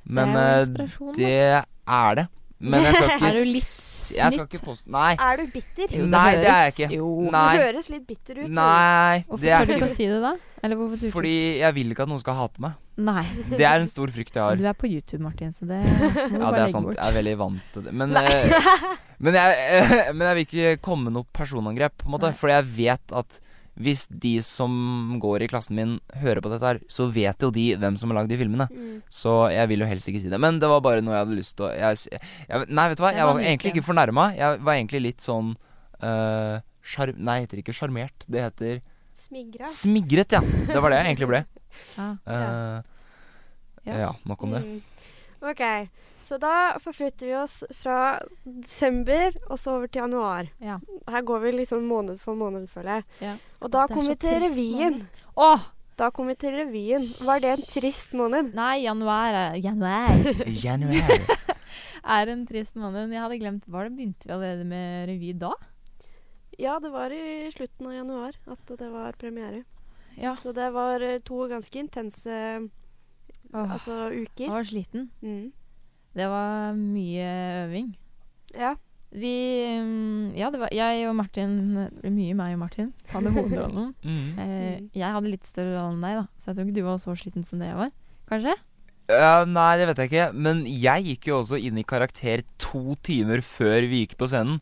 Speaker 3: Men
Speaker 2: det er
Speaker 3: eh, det er det. Men jeg skal [LAUGHS] ikke
Speaker 2: Er du litt
Speaker 3: Jeg skal ikke påstå Nei.
Speaker 1: Er du bitter?
Speaker 2: Jo,
Speaker 3: Nei, det er jeg ikke.
Speaker 2: Jo.
Speaker 3: Nei.
Speaker 1: Du høres litt bitter ut.
Speaker 3: Nei,
Speaker 2: Hvorfor
Speaker 3: det
Speaker 2: tør du ikke å si det, da? Eller hvorfor tør du
Speaker 3: Fordi jeg vil ikke at noen skal hate meg.
Speaker 2: Nei. [LAUGHS]
Speaker 3: Det er en stor frykt jeg har.
Speaker 2: Du er på YouTube, Martin, så det [LAUGHS] må du
Speaker 3: Ja,
Speaker 2: bare
Speaker 3: det er
Speaker 2: legge
Speaker 3: sant.
Speaker 2: bort.
Speaker 3: Jeg er veldig vant til det. Men, uh, men, jeg, uh, men jeg vil ikke komme med noe personangrep, på en måte.
Speaker 2: Nei.
Speaker 3: Fordi jeg vet at hvis de som går i klassen min, hører på dette her, så vet jo de hvem som har lagd de filmene.
Speaker 1: Mm.
Speaker 3: Så jeg vil jo helst ikke si det. Men det var bare noe jeg hadde lyst til å jeg, jeg, Nei, vet du hva? Jeg
Speaker 2: var
Speaker 3: egentlig ikke fornærma. Jeg var egentlig litt sånn uh, sjarm... nei, det heter ikke sjarmert. Det heter
Speaker 1: Smigra.
Speaker 3: smigret, ja. Det var det jeg egentlig ble. [LAUGHS]
Speaker 2: Ja.
Speaker 3: Uh,
Speaker 2: Ja.
Speaker 3: ja, nok om det.
Speaker 1: Mm. Ok, så da forflytter vi oss fra desember og så over til januar.
Speaker 2: Ja.
Speaker 1: Her går vi liksom måned for måned, føler jeg.
Speaker 2: Ja.
Speaker 1: Og da
Speaker 2: er
Speaker 1: kommer vi til revyen.
Speaker 2: Åh!
Speaker 1: Da kommer vi til revyen. Var det en trist måned?
Speaker 2: Nei, januar er Januar [LAUGHS]
Speaker 3: Januar. [LAUGHS]
Speaker 2: er en trist måned. Jeg hadde glemt Var det Begynte vi allerede med revy da?
Speaker 1: Ja, det var i slutten av januar at det var premiere.
Speaker 2: Ja.
Speaker 1: Så det var eh, to ganske intense
Speaker 2: Åh,
Speaker 1: altså,
Speaker 2: jeg var sliten.
Speaker 1: Mm.
Speaker 2: Det var mye øving.
Speaker 1: Ja.
Speaker 2: Vi mm, Ja, det var jeg og Martin Mye meg og Martin hadde [LAUGHS] hovedrollen.
Speaker 3: Mm.
Speaker 2: Eh,
Speaker 1: Mm.
Speaker 2: jeg hadde litt større rolle enn deg, da, så jeg tror ikke du var så sliten som det jeg var. Kanskje?
Speaker 3: Uh, nei, det vet jeg ikke. Men jeg gikk jo også inn i karakter to timer før vi gikk på scenen.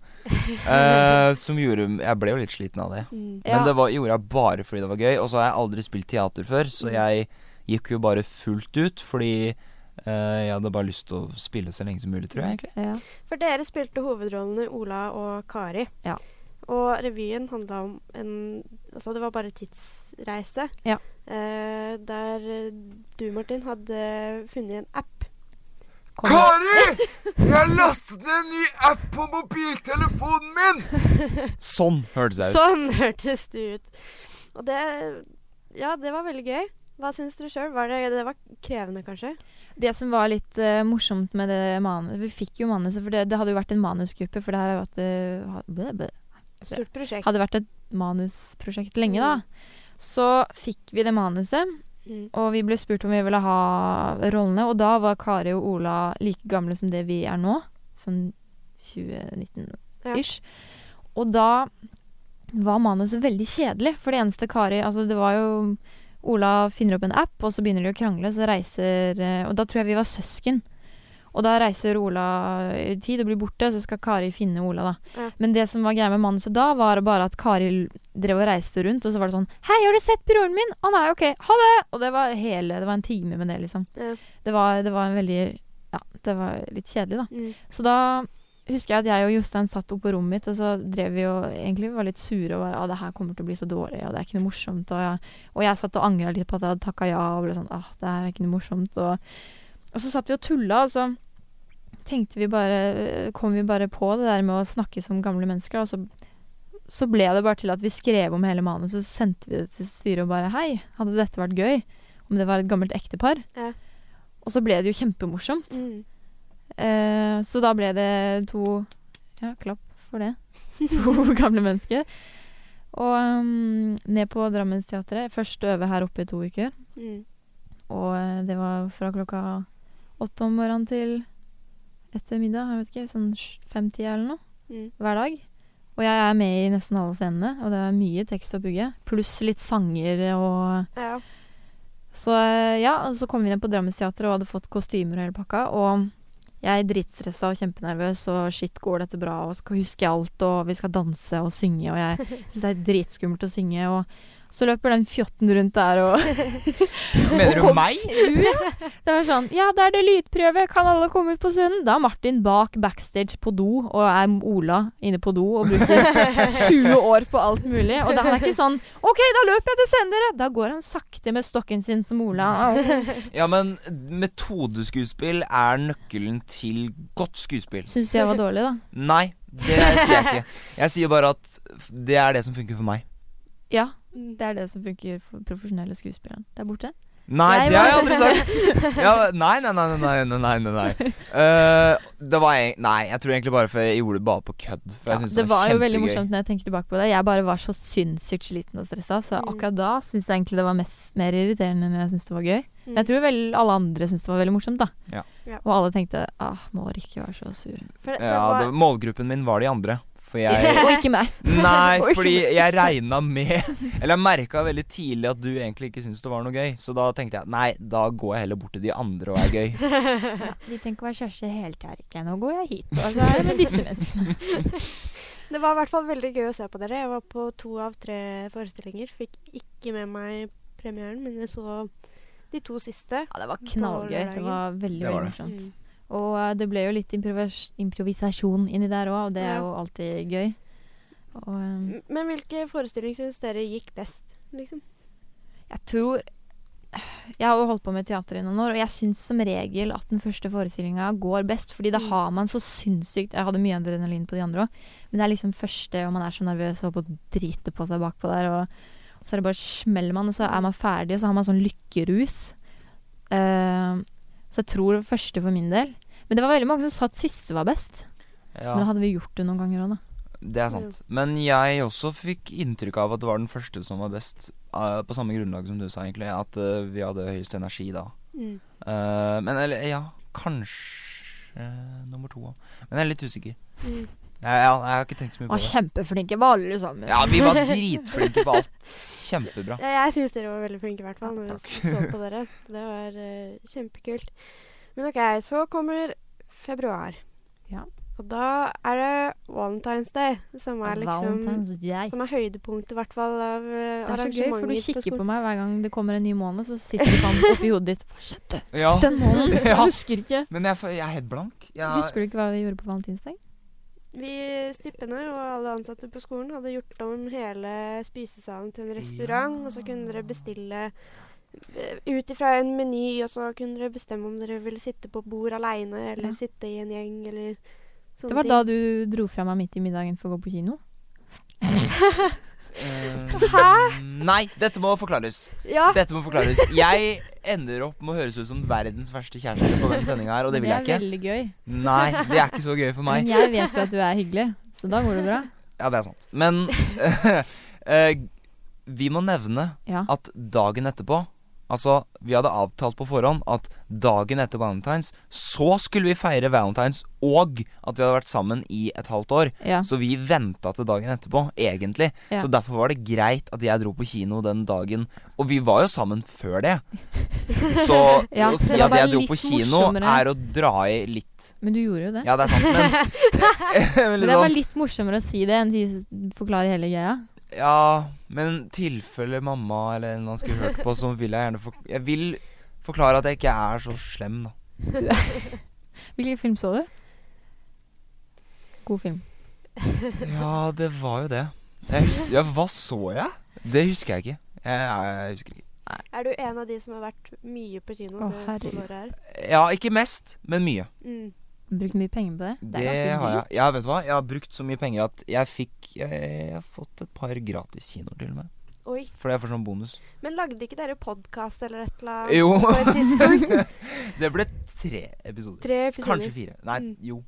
Speaker 3: Uh, [LAUGHS] som gjorde Jeg ble jo litt sliten av det.
Speaker 1: Mm.
Speaker 2: Ja.
Speaker 3: Men det var, gjorde jeg bare fordi det var gøy. Og så har jeg aldri spilt teater før, så
Speaker 1: Mm.
Speaker 3: jeg gikk jo bare fullt ut fordi Uh, jeg hadde bare lyst til å spille så lenge som mulig, tror jeg egentlig.
Speaker 2: Ja.
Speaker 1: For dere spilte hovedrollene Ola og Kari.
Speaker 2: Ja.
Speaker 1: Og revyen handla om en Altså, det var bare tidsreise.
Speaker 2: Ja.
Speaker 1: Uh, der du, Martin, hadde funnet en app.
Speaker 2: Kom.
Speaker 3: Kari! Jeg har lastet ned en ny app på mobiltelefonen min! Sånn hørtes jeg ut.
Speaker 1: Sånn hørtes det ut. Og det Ja, det var veldig gøy. Hva syns dere sjøl? Det, det var krevende, kanskje?
Speaker 2: Det som var litt uh, morsomt med det manuset Vi fikk jo manuset, for det, det hadde jo vært en manusgruppe, for det her vært uh, ble, ble,
Speaker 1: Stort prosjekt.
Speaker 2: hadde vært et manusprosjekt lenge, da. Så fikk vi det manuset,
Speaker 1: Mm.
Speaker 2: og vi ble spurt om vi ville ha rollene. Og da var Kari og Ola like gamle som det vi er nå. Sånn 2019-ish. Og da var manuset veldig kjedelig, for det eneste Kari Altså, det var jo Ola finner opp en app, og så begynner de å krangle, så reiser eh, Og da tror jeg vi var søsken. Og da reiser Ola i tid og blir borte, og så skal Kari finne Ola, da.
Speaker 1: Ja.
Speaker 2: Men det som var greia med manuset da, var bare at Kari drev og reiste rundt, og så var det sånn 'Hei, har du sett broren min?' 'Å nei, OK. Ha det!' Og det var hele Det var en time med det, liksom.
Speaker 1: Ja.
Speaker 2: Det var, det var en veldig Ja, det var litt kjedelig, da.
Speaker 1: Mm.
Speaker 2: Så da husker jeg at jeg og Jostein satt oppe på rommet mitt, og så drev vi og egentlig var litt sure og var ah, det her kommer til å bli så dårlig, og det er ikke noe morsomt. Og jeg, og jeg satt og angra litt på at jeg hadde takka ja, og ble sånn ah, det her er ikke noe morsomt. Og, og så satt vi og tulla, og så tenkte vi bare Kom vi bare på det der med å snakke som gamle mennesker, og så, så ble det bare til at vi skrev om hele manuset, så sendte vi det til styret og bare Hei, hadde dette vært gøy? Om det var et gammelt ektepar?
Speaker 1: Ja.
Speaker 2: Og så ble det jo kjempemorsomt.
Speaker 1: Mm.
Speaker 2: Eh, så da ble det to Ja, klapp for det. [LAUGHS] To gamle mennesker. Og um, ned på Drammensteatret. Først øve her oppe i to uker.
Speaker 1: Mm.
Speaker 2: Og eh, det var fra klokka åtte om morgenen til etter middag. Jeg vet ikke, sånn sj- fem-ti eller noe.
Speaker 1: Mm.
Speaker 2: Hver dag. Og jeg er med i nesten alle scenene, og det er mye tekst å bygge. Pluss litt sanger og
Speaker 1: Ja.
Speaker 2: Så eh, ja, og så kom vi ned på Drammensteatret og hadde fått kostymer og hele pakka. Og jeg er dritstressa og kjempenervøs, og shit, går dette bra, og skal huske alt, og vi skal danse og synge, og jeg syns det er dritskummelt å synge, og så løper den fjotten rundt der og [LAUGHS]
Speaker 3: Mener du meg? [LAUGHS]
Speaker 2: Du, ja. Det var sånn Ja, da er det lydprøve, kan alle komme ut på Sunden? Da er Martin bak backstage på do, og er Ola inne på do og bruker [LAUGHS] 20 år på alt mulig. Og da han er ikke sånn OK, da løper jeg til sendere! Da går han sakte med stokken sin som Ola.
Speaker 3: Ja, men metodeskuespill er nøkkelen til godt skuespill.
Speaker 2: Syns jeg var dårlig, da.
Speaker 3: Nei, det sier jeg ikke. Jeg sier bare at det er det som funker for meg.
Speaker 2: Ja. Det er det som funker for profesjonelle skuespillere der borte.
Speaker 3: Nei, det har jeg aldri sagt! [LAUGHS] Ja, nei, nei, nei, nei, nei, nei, nei. Uh, det var en, Nei, jeg tror egentlig bare for jeg gjorde det bare på kødd. For jeg ja,
Speaker 2: det, det var, var jo veldig morsomt når jeg tenker tilbake på det. Jeg bare var så sinnssykt sliten og stressa, så
Speaker 1: mm.
Speaker 2: akkurat da syns jeg egentlig det var mest, mer irriterende enn jeg syns det var gøy.
Speaker 1: Men
Speaker 2: jeg tror vel alle andre syntes det var veldig morsomt, da.
Speaker 3: Ja.
Speaker 2: Og alle tenkte ah, må ikke være så sur.
Speaker 1: Det, det var...
Speaker 3: ja, målgruppen min var de andre. For jeg [LAUGHS]
Speaker 2: og ikke meg.
Speaker 3: Nei, [LAUGHS] fordi jeg regna med Eller jeg merka veldig tidlig at du egentlig ikke syntes det var noe gøy. Så da tenkte jeg nei, da går jeg heller bort til de andre og er gøy.
Speaker 2: Ja, de tenker å være kjærester hele tida. Nå går jeg hit, og så er det med disse menneskene. [LAUGHS]
Speaker 1: det var i hvert fall veldig gøy å se på dere. Jeg var på to av tre forestillinger. Fikk ikke med meg premieren, men jeg så de to siste.
Speaker 2: Ja, det var knallgøy. Det var veldig,
Speaker 3: Det var
Speaker 2: veldig morsomt.
Speaker 1: Mm.
Speaker 2: Og eh, det ble jo litt improvis improvisasjon inni der òg, og det er jo alltid gøy. Og
Speaker 1: um, Men hvilke forestillinger syns dere gikk best, liksom?
Speaker 2: jeg tror Jeg har jo holdt på med teater i noen år, og jeg syns som regel at den første forestillinga går best, fordi da
Speaker 1: Mm.
Speaker 2: har man så sinnssykt Jeg hadde mye adrenalin på de andre òg, men det er liksom første, og man er så nervøs og holder på å drite på seg bakpå der, og så er det bare smeller man, og så er man ferdig, og så har man sånn lykkerus. Eh, så jeg tror det var første for min del. Men det var veldig mange som sa at siste var best. Men da hadde vi gjort det noen ganger òg, da.
Speaker 3: det er sant. Men jeg også fikk inntrykk av at det var den første som var best. eh, på samme grunnlag som du sa, egentlig. At eh, vi hadde høyest energi da.
Speaker 1: Mm.
Speaker 3: Eh, men eller, ja, kanskje nummer to òg. Men jeg er litt usikker.
Speaker 1: Mm.
Speaker 3: Jeg, jeg, jeg har ikke tenkt så mye på det.
Speaker 2: Var kjempeflinke på alle sammen.
Speaker 3: Ja, vi var [LAUGHS] dritflinke på alt. Kjempebra.
Speaker 1: Ja, jeg syns dere var veldig flinke, i hvert fall. Når
Speaker 3: Ja,
Speaker 1: jeg så på dere. Det var uh, kjempekult. Men OK, så kommer februar.
Speaker 2: Ja.
Speaker 1: Og da er det Valentine's Day, som er liksom Som er høydepunktet, i hvert fall, av uh,
Speaker 2: Det er så gøy, for du kikker på meg hver gang det kommer en ny måned, så sitter du sånn oppi hodet ditt. Hva skjedde?
Speaker 3: Ja.
Speaker 2: Den måneden? [LAUGHS] Jeg husker ikke.
Speaker 3: Men jeg, jeg er helt blank. Jeg,
Speaker 2: Husker du ikke hva vi gjorde på valentinsdag?
Speaker 1: Vi stippene og alle ansatte på skolen hadde gjort om hele spisesalen til en restaurant,
Speaker 3: Ja.
Speaker 1: og så kunne dere bestille eh, ut ifra en meny, og så kunne dere bestemme om dere ville sitte på bord aleine eller
Speaker 2: Ja.
Speaker 1: sitte i en gjeng eller sånne
Speaker 2: Det var
Speaker 1: ting.
Speaker 2: da du dro fra meg midt i middagen for å gå på kino. [LAUGHS]
Speaker 3: Eh, Nei, dette må forklares.
Speaker 1: Ja.
Speaker 3: Dette må forklares. Jeg ender opp med å høres ut som verdens verste kjæreste på denne sendinga her, og det vil jeg ikke.
Speaker 2: Det er veldig gøy.
Speaker 3: Nei, det er ikke så gøy for meg.
Speaker 2: Men jeg vet jo at du er hyggelig, så da går det bra.
Speaker 3: Ja, det er sant. Men [LAUGHS] eh, vi må nevne
Speaker 2: Ja.
Speaker 3: at dagen etterpå Altså, vi hadde avtalt på forhånd at dagen etter Valentines så skulle vi feire Valentines og at vi hadde vært sammen i et halvt år.
Speaker 2: ja.
Speaker 3: Så vi venta til dagen etterpå, egentlig.
Speaker 2: Ja.
Speaker 3: Så derfor var det greit at jeg dro på kino den dagen. Og vi var jo sammen før det. [LAUGHS] Så
Speaker 2: Ja,
Speaker 3: å si at jeg dro på kino,
Speaker 2: morsommere.
Speaker 3: er å dra i litt.
Speaker 2: Men du gjorde jo det.
Speaker 3: Ja, det er sant, men, men [LAUGHS] [LAUGHS]
Speaker 2: Men det var
Speaker 3: liksom,
Speaker 2: litt morsommere å si det enn å forklare hele greia.
Speaker 3: Ja, men tilfelle mamma eller en han skulle hørt på, så vil jeg gjerne for, Jeg vil forklare at jeg ikke er så slem, da. [LAUGHS]
Speaker 2: Hvilken film så du? God film.
Speaker 3: Ja, det var jo det. Jeg hus ja, hva så jeg? Det husker jeg ikke. Jeg, jeg husker ikke.
Speaker 1: Er du en av de som har vært mye på kino
Speaker 2: Å,
Speaker 1: det skoleåret her?
Speaker 3: Ja, ikke mest, men mye.
Speaker 1: Mm.
Speaker 2: Brukt mye penger på det.
Speaker 3: Det, har jeg. Ja, vet du hva? Jeg har brukt så mye penger at jeg fikk Jeg, jeg har fått et par gratis kinoer, til og med.
Speaker 1: Oi.
Speaker 3: For det er for sånn bonus.
Speaker 1: Men lagde ikke dere podkast eller et eller annet
Speaker 3: Jo.
Speaker 1: på et tidspunkt? [LAUGHS]
Speaker 3: det ble tre episoder.
Speaker 1: Tre episoder.
Speaker 3: Kanskje fire. Nei,
Speaker 1: Mm.
Speaker 3: jo.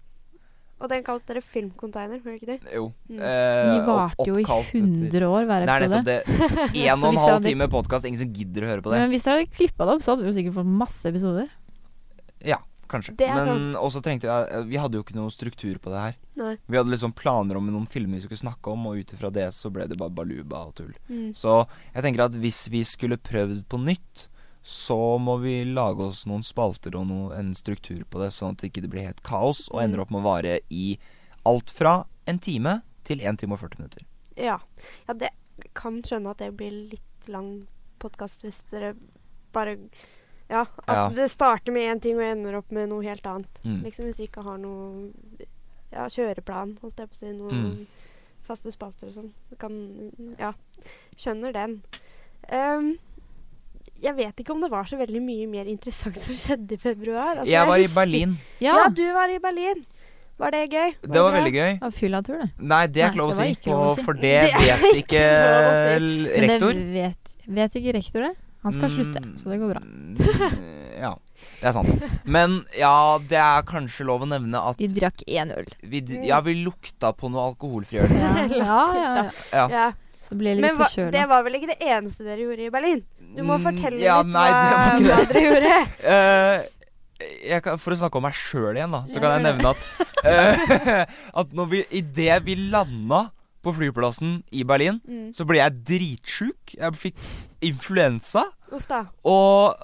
Speaker 1: Og den kalte dere Filmcontainer, var det ikke det?
Speaker 3: Jo.
Speaker 1: Mm.
Speaker 3: Eh,
Speaker 2: De varte jo i
Speaker 3: oppkalt
Speaker 2: 100 år hver
Speaker 3: Det er nettopp det. [LAUGHS] En og en halv time podkast. Ingen som gidder å høre på det.
Speaker 2: Men hvis dere hadde klippa det opp, så hadde dere sikkert fått masse episoder.
Speaker 3: Ja, kanskje. Men også trengte jeg Vi hadde jo ikke noe struktur på det her.
Speaker 1: Nei.
Speaker 3: Vi hadde liksom planer om noen filmer vi skulle snakke om, og ut ifra det så ble det bare baluba og tull.
Speaker 1: Mm.
Speaker 3: Så jeg tenker at hvis vi skulle prøvd på nytt, så må vi lage oss noen spalter og noe, en struktur på det, sånn at det ikke blir helt kaos og
Speaker 1: Mm.
Speaker 3: ender opp med å vare i alt fra en time til 1 time og 40 minutter.
Speaker 1: Ja. ja, det kan skjønne at det blir litt lang podkast hvis dere bare Ja, at
Speaker 3: Ja.
Speaker 1: det starter med én ting og ender opp med noe helt annet.
Speaker 3: Mm.
Speaker 1: Liksom hvis du ikke har noe ja, kjøreplan, holdt jeg på å si. Noen
Speaker 3: Mm.
Speaker 1: faste spaster og sånn. Kan Ja. Skjønner den. Um, jeg vet ikke om det var så veldig mye mer interessant som skjedde i februar. Altså,
Speaker 3: jeg var i Berlin.
Speaker 2: Ja!
Speaker 1: Ja, du var i Berlin. Var det gøy?
Speaker 3: Det var
Speaker 1: bra?
Speaker 3: veldig gøy.
Speaker 2: Det fyllatur, det.
Speaker 3: Nei, det er ikke lov å si, for det
Speaker 1: Det
Speaker 3: vet ikke
Speaker 1: ikke si.
Speaker 3: l-
Speaker 2: Men
Speaker 3: rektor.
Speaker 2: det vet, vet ikke rektor det. Han skal slutte, så det går bra.
Speaker 3: Mm, [LAUGHS] Ja, det er sant. Men ja, det er kanskje lov å nevne at
Speaker 2: De drakk én øl.
Speaker 3: vi, ja, vi lukta på noe alkoholfri øl. [LAUGHS] [LAUGHS]
Speaker 2: Ja, ja, ja.
Speaker 3: Ja.
Speaker 2: Så ble jeg litt
Speaker 1: Men hva,
Speaker 2: forkjøla.
Speaker 1: det var vel ikke det eneste dere gjorde i Berlin? Du må
Speaker 3: Mm,
Speaker 1: fortelle
Speaker 3: ja,
Speaker 1: litt
Speaker 3: nei,
Speaker 1: hva, hva dere gjorde.
Speaker 3: uh, jeg kan, for å snakke om meg sjøl igjen, da, så kan jeg nevne at uh, At når vi idet vi landa på flyplassen i Berlin,
Speaker 1: Mm.
Speaker 3: så ble jeg dritsjuk. Jeg fikk influensa.
Speaker 1: Uff da.
Speaker 3: Og,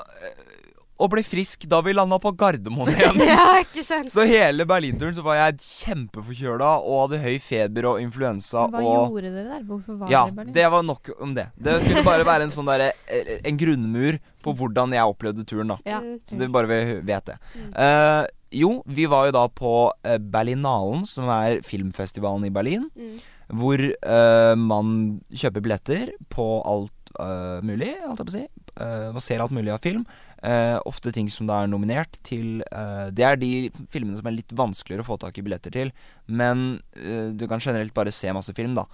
Speaker 3: og ble frisk da vi landa på Gardermoen igjen. [LAUGHS]
Speaker 1: ja, ikke sant?
Speaker 3: Så hele Berlinturen så var jeg kjempeforkjøla og hadde høy feber og influensa
Speaker 2: Hva
Speaker 3: og
Speaker 2: gjorde dere der? Hvorfor var
Speaker 3: Ja,
Speaker 2: dere i Berlin?
Speaker 3: det var nok om det. Det skulle bare være en sånn derre eh, En grunnmur på hvordan jeg opplevde turen, da.
Speaker 2: Ja.
Speaker 3: Så det bare vi vet det. Eh, jo, vi var jo da på eh, Berlinalen, som er filmfestivalen i Berlin.
Speaker 1: Mm.
Speaker 3: Hvor uh, man kjøper billetter på alt eh, mulig, holdt jeg på å si. Uh, man ser alt mulig av film. Uh, ofte ting som da er nominert til Det er de filmene som er litt vanskeligere å få tak i billetter til. Men du kan generelt bare se masse film, da.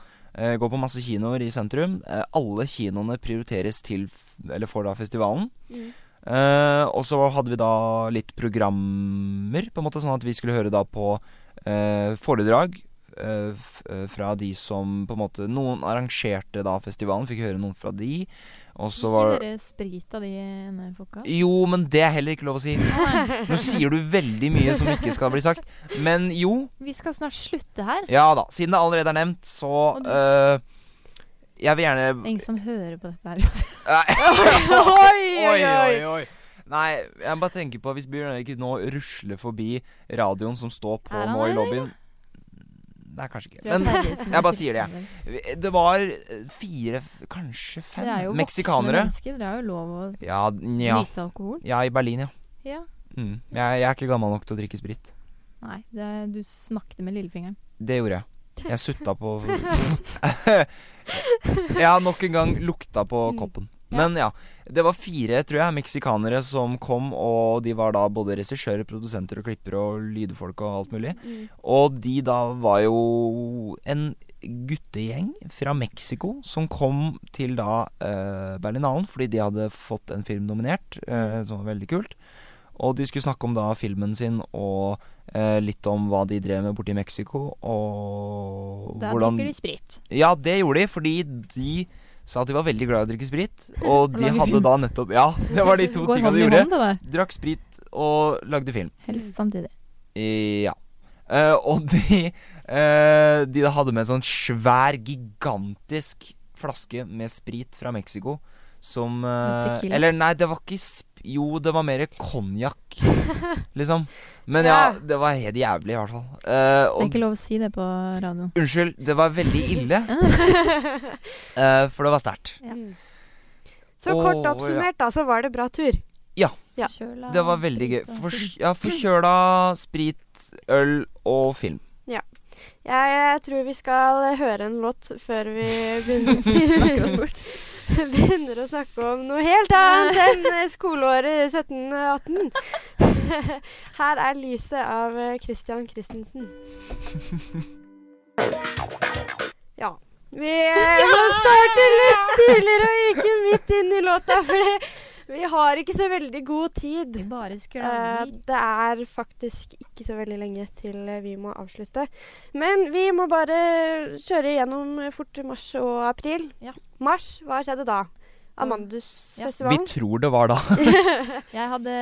Speaker 3: Gå på masse kinoer i sentrum. Alle kinoene prioriteres til Eller får da festivalen.
Speaker 1: Mm.
Speaker 3: Og så hadde vi da litt programmer, på en måte sånn at vi skulle høre da på foredrag fra de som på en måte Noen arrangerte da festivalen, fikk høre noen fra de. Og så var
Speaker 2: Ikke dere sprit av de NF-folka?
Speaker 3: Jo, men det er heller ikke lov å si. Nå sier du veldig mye som ikke skal bli sagt. Men jo,
Speaker 2: Vi skal snart slutte her.
Speaker 3: ja da. Siden det allerede er nevnt, så
Speaker 2: uh,
Speaker 3: eh, Jeg vil
Speaker 2: er
Speaker 3: gjerne
Speaker 2: ingen som hører på dette her. [LAUGHS]
Speaker 1: oi,
Speaker 3: Oi, oi, oi. Nei, jeg bare tenker på hvis Bjørn Erik nå rusler forbi radioen som står på nå i lobbyen Nei, kanskje ikke. Men [LAUGHS] jeg bare
Speaker 2: er
Speaker 3: sier det.
Speaker 2: jeg.
Speaker 3: det var eh, fire, kanskje fem
Speaker 2: Dere er jo voksne
Speaker 3: meksikanere.
Speaker 2: mennesker. Dere har jo lov å
Speaker 3: Ja, ja.
Speaker 2: nyte alkohol.
Speaker 3: Ja, i Berlin, ja.
Speaker 2: Ja.
Speaker 3: Mm. Jeg, jeg er ikke gammel nok til å drikke sprit.
Speaker 2: Nei, det, du smakte med lillefingeren.
Speaker 3: Det gjorde jeg. Jeg sutta på [LAUGHS] [LAUGHS] Jeg har nok en gang lukta på
Speaker 1: Mm.
Speaker 3: koppen. Men ja. Det var fire, tror jeg, meksikanere som kom, og de var da både regissører, produsenter og klippere og lydfolk og alt mulig.
Speaker 1: Mm.
Speaker 3: Og de da var jo en guttegjeng fra Mexico som kom til da eh, Berlinalen fordi de hadde fått en film nominert, eh, som var veldig kult. Og de skulle snakke om da filmen sin og eh, litt om hva de drev med borte i Mexico. Og
Speaker 2: Da
Speaker 3: hvordan
Speaker 2: drikker de sprit.
Speaker 3: Ja, det gjorde de, fordi de sa at de var veldig glad i å drikke sprit. [LAUGHS] Og de hadde
Speaker 2: film.
Speaker 3: da nettopp Ja, det var de to
Speaker 2: tingene
Speaker 3: tinga de gjorde.
Speaker 2: hånd.
Speaker 3: Drakk sprit og lagde film.
Speaker 2: Helst samtidig.
Speaker 3: Ja. Uh, og de uh, De hadde med en sånn svær, gigantisk flaske med sprit fra Mexico som eh. Eller nei, det var ikke sp Jo, det var mer konjakk, [LAUGHS] liksom. Men ja,
Speaker 1: Ja.
Speaker 3: det var helt jævlig, i hvert fall. Eh,
Speaker 2: Det er ikke lov å si det på radioen.
Speaker 3: unnskyld, det var veldig ille. uh, [LAUGHS] for det var sterkt.
Speaker 2: Ja.
Speaker 1: Mm. Så
Speaker 3: Åh,
Speaker 1: kort oppsummert, da, så var det bra tur. Ja.
Speaker 2: Kjøla,
Speaker 3: Det var veldig gøy. For, ja, forkjøla, sprit, øl og film.
Speaker 1: Jeg, jeg tror vi skal høre en låt før vi
Speaker 2: begynner å oss
Speaker 1: begynner,
Speaker 2: bort. [LAUGHS]
Speaker 1: begynner å snakke om noe helt annet enn eh, [LAUGHS] skoleåret 1718. [LAUGHS] Her er 'Lyset' av eh, Christian Christensen. Ja. Vi eh, må starte litt tidligere og ikke midt inn i låta, for vi har ikke så veldig god tid.
Speaker 2: Vi bare skravler.
Speaker 1: det er faktisk ikke så veldig lenge til eh, vi må avslutte. Men vi må bare kjøre gjennom fort mars og april.
Speaker 2: Ja.
Speaker 1: Mars, hva skjedde da?
Speaker 2: Ja.
Speaker 3: Vi tror det var da. [LAUGHS]
Speaker 2: Jeg hadde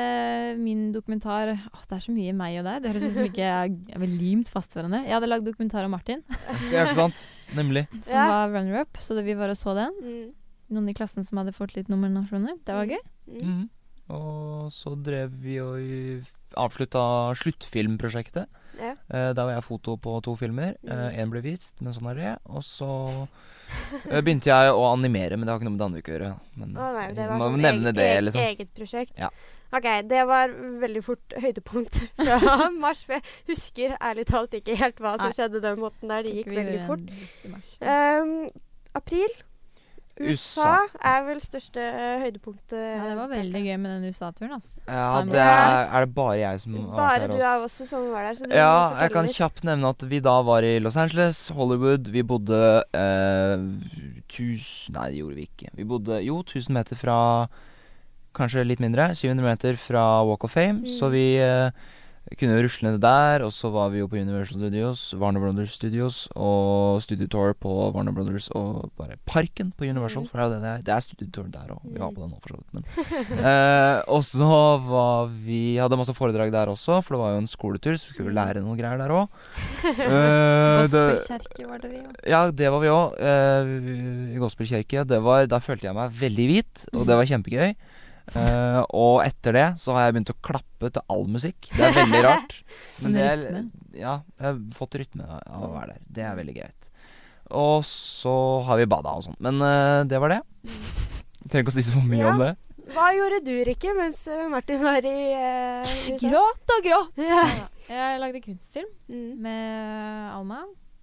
Speaker 2: min dokumentar Åh, Det er så mye meg og deg. Det høres ut som ikke jeg er limt fast hverandre. Jeg hadde lagd dokumentar om Martin,
Speaker 3: Ja, ikke sant? Nemlig.
Speaker 2: som
Speaker 1: Ja.
Speaker 2: var runner-up. Så det, vi var og så den.
Speaker 1: Mm.
Speaker 2: Noen i klassen som hadde fått litt nominasjoner. Det var gøy.
Speaker 1: Mm.
Speaker 3: Mhm. Og så drev vi og avslutta sluttfilmprosjektet.
Speaker 1: Ja.
Speaker 3: Eh, der var jeg foto på to filmer. Én mm. ble vist, men sånn er det. Og så eh, begynte jeg å animere, men det har ikke noe med Danvik å gjøre. Men
Speaker 1: Å nei, det var
Speaker 3: må
Speaker 1: sånn
Speaker 3: nevne
Speaker 1: eget,
Speaker 3: det, liksom.
Speaker 1: eget prosjekt.
Speaker 3: Ja.
Speaker 1: Ok, det var veldig fort høydepunkt [LAUGHS] fra mars. Jeg husker ærlig talt ikke helt hva som
Speaker 2: Nei.
Speaker 1: skjedde den måten der. Det gikk veldig fort. Um, april. USA,
Speaker 3: USA.
Speaker 1: er vel største eh, høydepunktet.
Speaker 2: Ja, det var veldig gøy med den USA-turen. Altså.
Speaker 3: Ja, det er, er det bare jeg som
Speaker 1: bare var
Speaker 3: der?
Speaker 1: Bare du er også som var der. Så du
Speaker 3: Ja, jeg kan
Speaker 1: litt.
Speaker 3: kjapt nevne at vi da var i Los Angeles, Hollywood. Vi bodde eh, tusen Nei, det gjorde vi ikke. Vi bodde jo 1000 meter fra Kanskje litt mindre. 700 meter fra Walk of Fame.
Speaker 1: Mm.
Speaker 3: Så vi eh, kunne rusle ned der. Og så var vi jo på Universal Studios, Warner Brothers Studios og Studio Tour på Warner Brothers og bare Parken på Universal.
Speaker 1: Mm.
Speaker 3: For det er, jo det, det er. det er Studio Tour der òg. Vi var på den nå, for så vidt. Men [LAUGHS] eh, og så var vi Hadde masse foredrag der også, for det var jo en skoletur, så vi skulle lære noen greier der òg. [LAUGHS]
Speaker 2: Gospelkirke var det vi òg.
Speaker 3: ja, det var vi òg. I gospelkirke. Der følte jeg meg veldig hvit, og det var kjempegøy. Eh, og etter det så har jeg begynt å klappe til all musikk. Det er veldig rart. [LAUGHS]
Speaker 2: Men
Speaker 3: det er, ja, jeg har fått rytme av å være der. Det er veldig greit. Og så har vi bada og sånn. Men uh, det var det. [LAUGHS] Trenger ikke å si så mye
Speaker 1: Ja.
Speaker 3: om det.
Speaker 1: Hva gjorde du, Rikke, mens eh, Martin var i uh, [LAUGHS] USA?
Speaker 2: Gråt og gråt!
Speaker 1: Ja.
Speaker 2: Jeg lagde kunstfilm
Speaker 1: Mm.
Speaker 2: med Alma.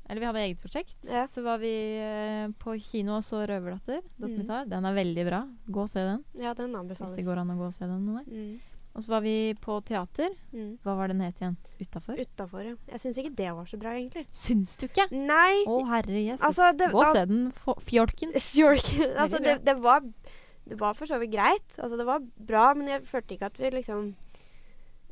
Speaker 2: Eller vi hadde eget prosjekt.
Speaker 1: Ja.
Speaker 2: Så var vi eh, på kino og så 'Røverdatter'. Dokumentar. Den er veldig bra. Gå og se den.
Speaker 1: ja, den
Speaker 2: Hvis
Speaker 1: anbefales.
Speaker 2: det går an å gå og se den.
Speaker 1: Mm.
Speaker 2: Og så var vi på teater.
Speaker 1: Mm.
Speaker 2: Hva var den het igjen? Utafor?
Speaker 1: Utafor, ja. Jeg syns ikke det var så bra, egentlig.
Speaker 2: Syns du ikke?
Speaker 1: Nei.
Speaker 2: Å, herre Jesus.
Speaker 1: Altså, det-
Speaker 2: Gå og se den. Fjolken. [LAUGHS]
Speaker 1: Fjolken. Altså, det, det var Det var for så vidt greit. Altså, det var bra, men jeg følte ikke at vi liksom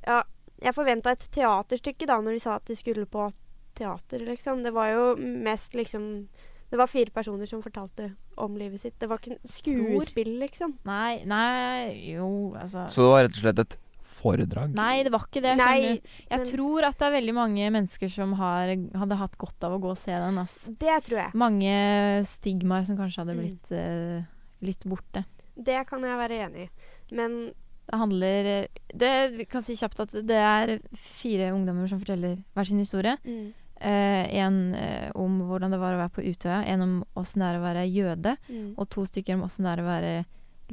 Speaker 1: Ja, jeg forventa et teaterstykke da når de sa at de skulle på teater, liksom. Det var jo mest liksom Det var fire personer som fortalte om livet sitt. Det var ikke skuespill, liksom.
Speaker 2: Nei, nei Jo, altså
Speaker 3: Så det var rett og slett et foredrag.
Speaker 2: Nei, det var ikke det.
Speaker 1: Nei.
Speaker 2: Jeg
Speaker 1: men-
Speaker 2: tror at det er veldig mange mennesker som har, hadde hatt godt av å gå og se den. Ass.
Speaker 1: Det tror jeg.
Speaker 2: Mange stigmaer som kanskje hadde
Speaker 1: Mm.
Speaker 2: blitt eh, litt borte.
Speaker 1: Det kan jeg være enig i. Men
Speaker 2: Det handler det, Vi kan si kjapt at det er fire ungdommer som forteller hver sin historie.
Speaker 1: mm,
Speaker 2: Eh, en eh, om hvordan det var å være på Utøya, en om åssen det er å være jøde,
Speaker 1: mm,
Speaker 2: og to stykker om åssen det er å være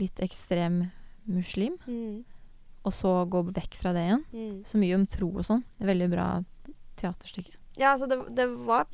Speaker 2: litt ekstrem muslim.
Speaker 1: mm,
Speaker 2: Og så gå vekk fra det igjen.
Speaker 1: mm.
Speaker 2: Så mye om tro og sånn. Veldig bra teaterstykke.
Speaker 1: Ja, altså, det, det var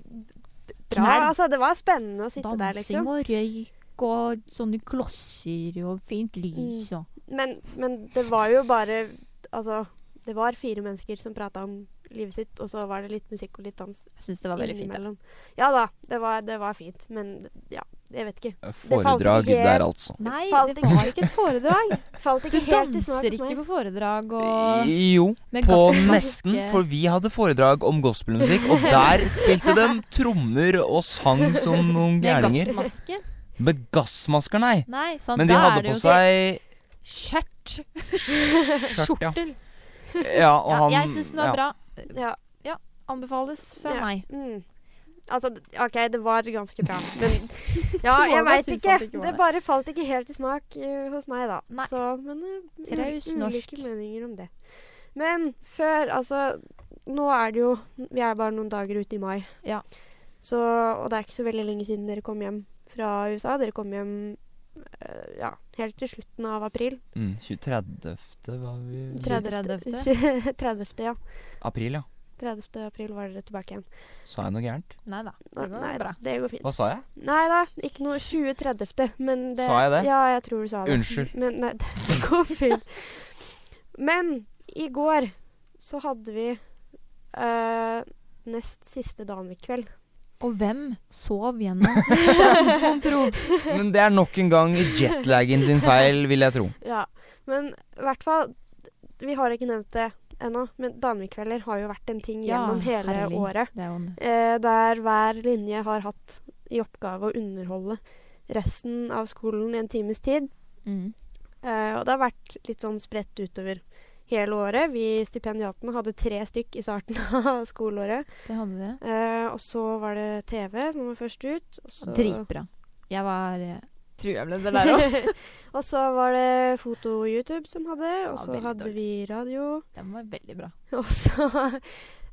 Speaker 1: bra. Altså, det var spennende å sitte der,
Speaker 2: Dansing
Speaker 1: liksom.
Speaker 2: og røyk og sånne klosser og fint lys og
Speaker 1: Men, men det var jo bare Altså, det var fire mennesker som prata om livet sitt, og så var det litt musikk og litt dans
Speaker 2: Jeg syns det var veldig fint. Ja.
Speaker 1: Ja da, det var, det var fint, men ja, jeg vet ikke. falt
Speaker 3: Foredrag
Speaker 1: ikke
Speaker 3: der, altså.
Speaker 2: Nei,
Speaker 1: falt
Speaker 2: det var ikke et foredrag. [LAUGHS]
Speaker 1: Falt
Speaker 2: Du
Speaker 1: helt i smak
Speaker 2: danser ikke på foredrag og
Speaker 3: Jo, på nesten, for vi hadde foredrag om gospelmusikk, og der spilte de trommer og sang som noen
Speaker 2: Med
Speaker 3: gærninger.
Speaker 2: gassmaske?
Speaker 3: Med gassmasker, nei.
Speaker 2: Nei, sant,
Speaker 3: Men de hadde på seg
Speaker 2: skjørt. [LAUGHS] Skjortel.
Speaker 3: Ja, og
Speaker 2: Ja,
Speaker 3: han
Speaker 2: jeg syns den var
Speaker 3: ja.
Speaker 2: bra.
Speaker 1: Ja.
Speaker 2: Anbefales fra
Speaker 1: ja.
Speaker 2: meg.
Speaker 1: Mm. Altså, OK, det var ganske bra, [LAUGHS] men Ja, jeg veit ikke.
Speaker 2: det ikke
Speaker 1: Det bare falt ikke helt i smak uh, hos meg, da.
Speaker 2: Nei.
Speaker 1: Så, men uh,
Speaker 2: Traus norsk.
Speaker 1: ulike meninger om det. Men før, altså Nå er det jo Vi er bare noen dager ute i mai.
Speaker 2: Ja.
Speaker 1: Så, og det er ikke så veldig lenge siden dere kom hjem fra USA. Dere kom hjem ja, helt til slutten av april.
Speaker 3: Mm, 30. var vi
Speaker 1: 30.
Speaker 2: 30..
Speaker 1: 30. ja.
Speaker 3: April, ja.
Speaker 1: 30. april var dere tilbake igjen.
Speaker 3: Sa jeg noe gærent?
Speaker 2: Nei da. Det går
Speaker 1: Nei,
Speaker 2: bra.
Speaker 1: det går fint.
Speaker 3: Hva sa jeg?
Speaker 1: Nei da, ikke noe 2030. Men det
Speaker 3: Sa jeg det?
Speaker 1: Ja, jeg tror du sa det.
Speaker 3: Unnskyld.
Speaker 1: Men nei, [LAUGHS] det går fint. Men i går så hadde vi øh, nest siste Danvik-kveld.
Speaker 2: Og hvem sov gjennom. [LAUGHS]
Speaker 3: Men det er nok en gang jetlagen sin feil, vil jeg tro.
Speaker 1: Ja, men i hvert fall Vi har ikke nevnt det ennå, men Danvik-kvelder har jo vært en ting
Speaker 2: Ja,
Speaker 1: gjennom hele
Speaker 2: herlig.
Speaker 1: året. Eh, der hver linje har hatt i oppgave å underholde resten av skolen i en times tid.
Speaker 2: mm.
Speaker 1: Eh, og det har vært litt sånn spredt utover hele året. Vi stipendiatene hadde tre stykk i starten [LAUGHS] av skoleåret.
Speaker 2: Det hadde det.
Speaker 1: Eh, og så var det TV som var først ut. Og så,
Speaker 2: Dritbra. Jeg var eh, programleder der òg. [LAUGHS]
Speaker 1: og så var det foto-YouTube som hadde, og så
Speaker 2: ja,
Speaker 1: hadde
Speaker 2: dårlig.
Speaker 1: vi radio.
Speaker 2: Den var veldig bra. [LAUGHS]
Speaker 1: Og så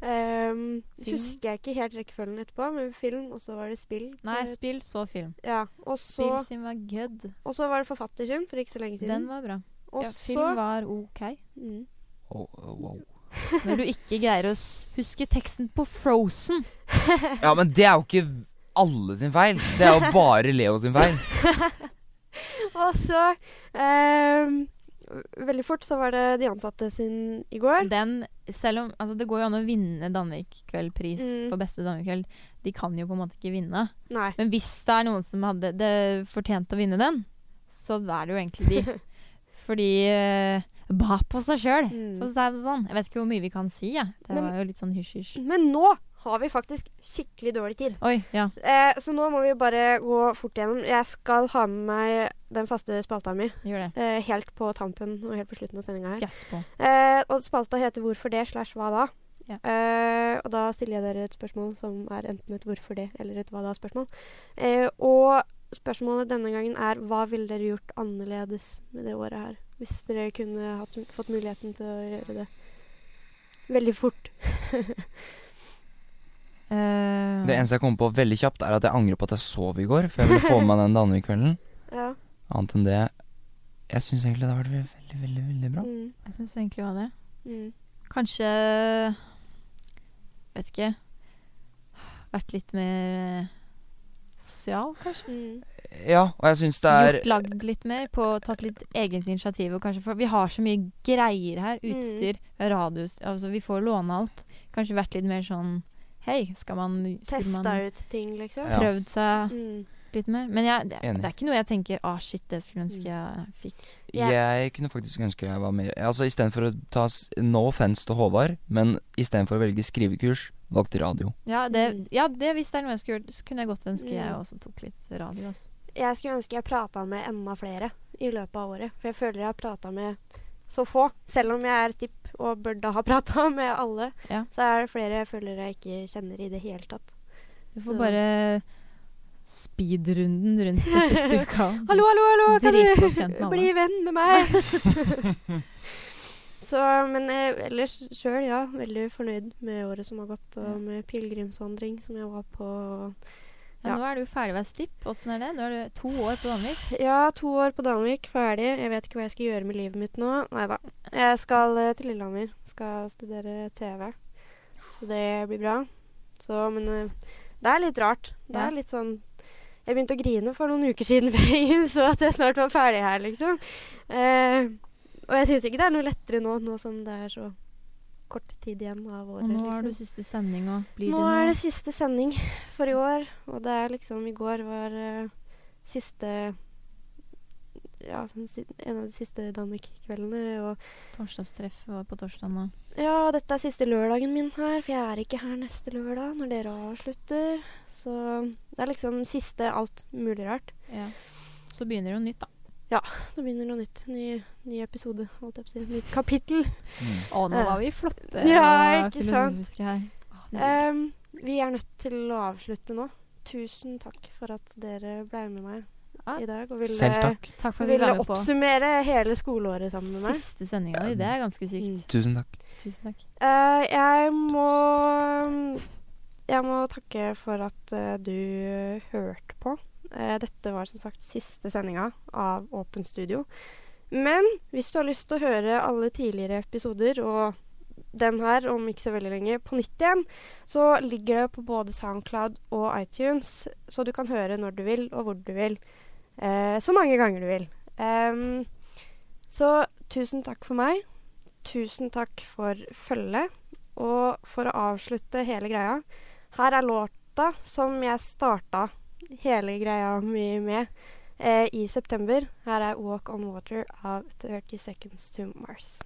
Speaker 2: um,
Speaker 1: husker jeg ikke helt rekkefølgen etterpå, men film, og så var det spill.
Speaker 2: Nei, spill, så film.
Speaker 1: ja, og så,
Speaker 2: Spill sin var good.
Speaker 1: og så var det Forfattersyn for ikke så lenge siden.
Speaker 2: Den var bra.
Speaker 1: Og
Speaker 2: Ja,
Speaker 1: så
Speaker 2: film var OK.
Speaker 1: mm,
Speaker 3: Oh, oh, wow. [LAUGHS]
Speaker 2: Når du ikke greier å huske teksten på Frozen. [LAUGHS]
Speaker 3: Ja, men det er jo ikke alle sin feil. Det er jo [LAUGHS] bare Leo sin feil.
Speaker 1: Og så ehm, Veldig fort så var det de ansatte sin i går.
Speaker 2: Den, selv om Altså, det går jo an å vinne Danvik-kveldpris
Speaker 1: Mm.
Speaker 2: for beste Danvik-kveld. De kan jo på en måte ikke vinne.
Speaker 1: Nei.
Speaker 2: Men hvis det er noen som hadde det fortjent å vinne den, så er det jo egentlig de. Fordi uh, Ba på seg sjøl,
Speaker 1: Mm.
Speaker 2: for å si det sånn. Jeg vet ikke hvor mye vi kan si, jeg. Det
Speaker 1: Men-
Speaker 2: var jo litt sånn hysj-hysj.
Speaker 1: Men nå har vi faktisk skikkelig dårlig tid.
Speaker 2: Oi, ja.
Speaker 1: Eh, så nå må vi bare gå fort gjennom. Jeg skal ha med meg den faste spalta mi
Speaker 2: Gjør det.
Speaker 1: eh, helt på tampen og helt på slutten av sendinga her.
Speaker 2: Gass på.
Speaker 1: Eh, og spalta heter 'Hvorfor det?' slash 'Hva da?'
Speaker 2: Ja.
Speaker 1: Eh, og da stiller jeg dere et spørsmål som er enten et 'hvorfor det?' eller et 'hva da?'-spørsmål. Eh, og spørsmålet denne gangen er 'Hva ville dere gjort annerledes med det året her?' Hvis dere kunne hatt, fått muligheten til å gjøre det veldig fort. [LAUGHS]
Speaker 2: Eh,
Speaker 3: Det eneste jeg kommer på veldig kjapt, er at jeg angrer på at jeg sov i går. For jeg ville få med meg den Danvik-kvelden. [LAUGHS]
Speaker 1: ja.
Speaker 3: Annet enn det Jeg syns egentlig det har vært veldig, veldig, veldig, veldig bra.
Speaker 1: Mm,
Speaker 2: Jeg syns egentlig òg var det.
Speaker 1: mm.
Speaker 2: Kanskje Vet ikke. Vært litt mer eh, sosial, kanskje.
Speaker 1: Mm.
Speaker 3: Ja, og jeg syns det er
Speaker 2: Gjort lagd litt mer, på tatt litt eget initiativ. Og kanskje, for vi har så mye greier her.
Speaker 1: Mm.
Speaker 2: Utstyr, radius Altså, vi får låne alt. Kanskje vært litt mer sånn Hei, skal man
Speaker 1: Testa
Speaker 2: man
Speaker 1: ut ting, liksom.
Speaker 3: Ja.
Speaker 2: prøvd seg
Speaker 1: Mm.
Speaker 2: litt mer? Men jeg, det, det er ikke noe jeg tenker Å, shit, det skulle jeg ønske jeg fikk.
Speaker 1: Yeah.
Speaker 3: Jeg kunne faktisk ønske jeg var mer Altså Istedenfor å ta No offense til Håvard, men istedenfor å velge skrivekurs, valgte radio.
Speaker 2: Ja, det,
Speaker 1: Mm.
Speaker 2: ja det, hvis det er noe jeg skulle gjort, så kunne jeg godt ønske jeg også tok litt radio. Også.
Speaker 1: Jeg skulle ønske jeg prata med enda flere i løpet av året. For jeg føler jeg har prata med så få. Selv om jeg er tipp og burde ha [LAUGHS] prata med alle,
Speaker 2: Ja.
Speaker 1: så er det flere jeg føler jeg ikke kjenner i det hele tatt.
Speaker 2: Du får
Speaker 1: Så-
Speaker 2: bare speedrunden rundt [LAUGHS] siste uka.
Speaker 1: Hallo, hallo, hallo! Kan du bli venn med meg? [LAUGHS] så, men eh, ellers sjøl, ja. Veldig fornøyd med året som har gått, og med pilegrimsvandring som jeg var på.
Speaker 2: Ja, nå er du ferdig ved stipp. Åssen er det? Nå er du to år på Danvik.
Speaker 1: Ja, to år på Danvik, ferdig. Jeg vet ikke hva jeg skal gjøre med livet mitt nå. Nei da. Jeg skal eh, til Lillehammer. Skal studere TV. Så det blir bra. Så, men eh, det er litt rart. Det er litt sånn Jeg begynte å grine for noen uker siden før jeg innså at jeg snart var ferdig her, liksom. Eh, og jeg syns ikke det er noe lettere nå, nå som det er så kort tid igjen av året.
Speaker 2: Og nå er
Speaker 1: liksom.
Speaker 2: du siste sending, òg.
Speaker 1: Nå
Speaker 2: det
Speaker 1: er det siste sending for i år, og det er liksom I går var uh, siste Ja, en av de siste Danmark-kveldene. Og
Speaker 2: torsdagstreff var på torsdag nå?
Speaker 1: ja, dette er siste lørdagen min her, for jeg er ikke her neste lørdag når dere avslutter. Så det er liksom siste alt mulig rart.
Speaker 2: Ja. Så begynner det jo nytt, da.
Speaker 1: Så begynner noe nytt. Ny, ny episode, holdt jeg på å si. Nytt kapittel.
Speaker 3: Mm.
Speaker 2: Å, nå
Speaker 1: Eh.
Speaker 2: var vi flotte
Speaker 1: Ja, ikke sant?
Speaker 2: her.
Speaker 1: Ehm, vi er nødt til å avslutte nå. Tusen takk for at dere ble med meg
Speaker 2: Ja,
Speaker 1: i dag. Og ville,
Speaker 3: Selv takk.
Speaker 2: takk for at vi
Speaker 1: ville oppsummere hele skoleåret sammen med meg.
Speaker 2: siste sendinga di. Det er ganske sykt.
Speaker 1: Mm.
Speaker 3: Tusen takk.
Speaker 2: Tusen takk.
Speaker 1: Uh, jeg må Jeg må takke for at uh, du hørte på. Eh, dette var som sagt siste sendinga av Åpen studio. Men hvis du har lyst til å høre alle tidligere episoder og den her om ikke så veldig lenge på nytt igjen, så ligger det på både Soundcloud og iTunes, så du kan høre når du vil og hvor du vil. Eh, så mange ganger du vil. Um, så tusen takk for meg. Tusen takk for følget. Og for å avslutte hele greia Her er låta som jeg starta hele greia mye med eh, i september. Her er 'Walk On Water' av 30 Seconds to Mars.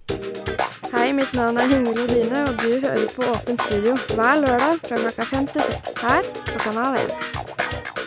Speaker 1: Hei, mitt navn er Ingvild Odine, og du hører på Åpen studio hver lørdag fra klokka fem til seks her på Kanal 1.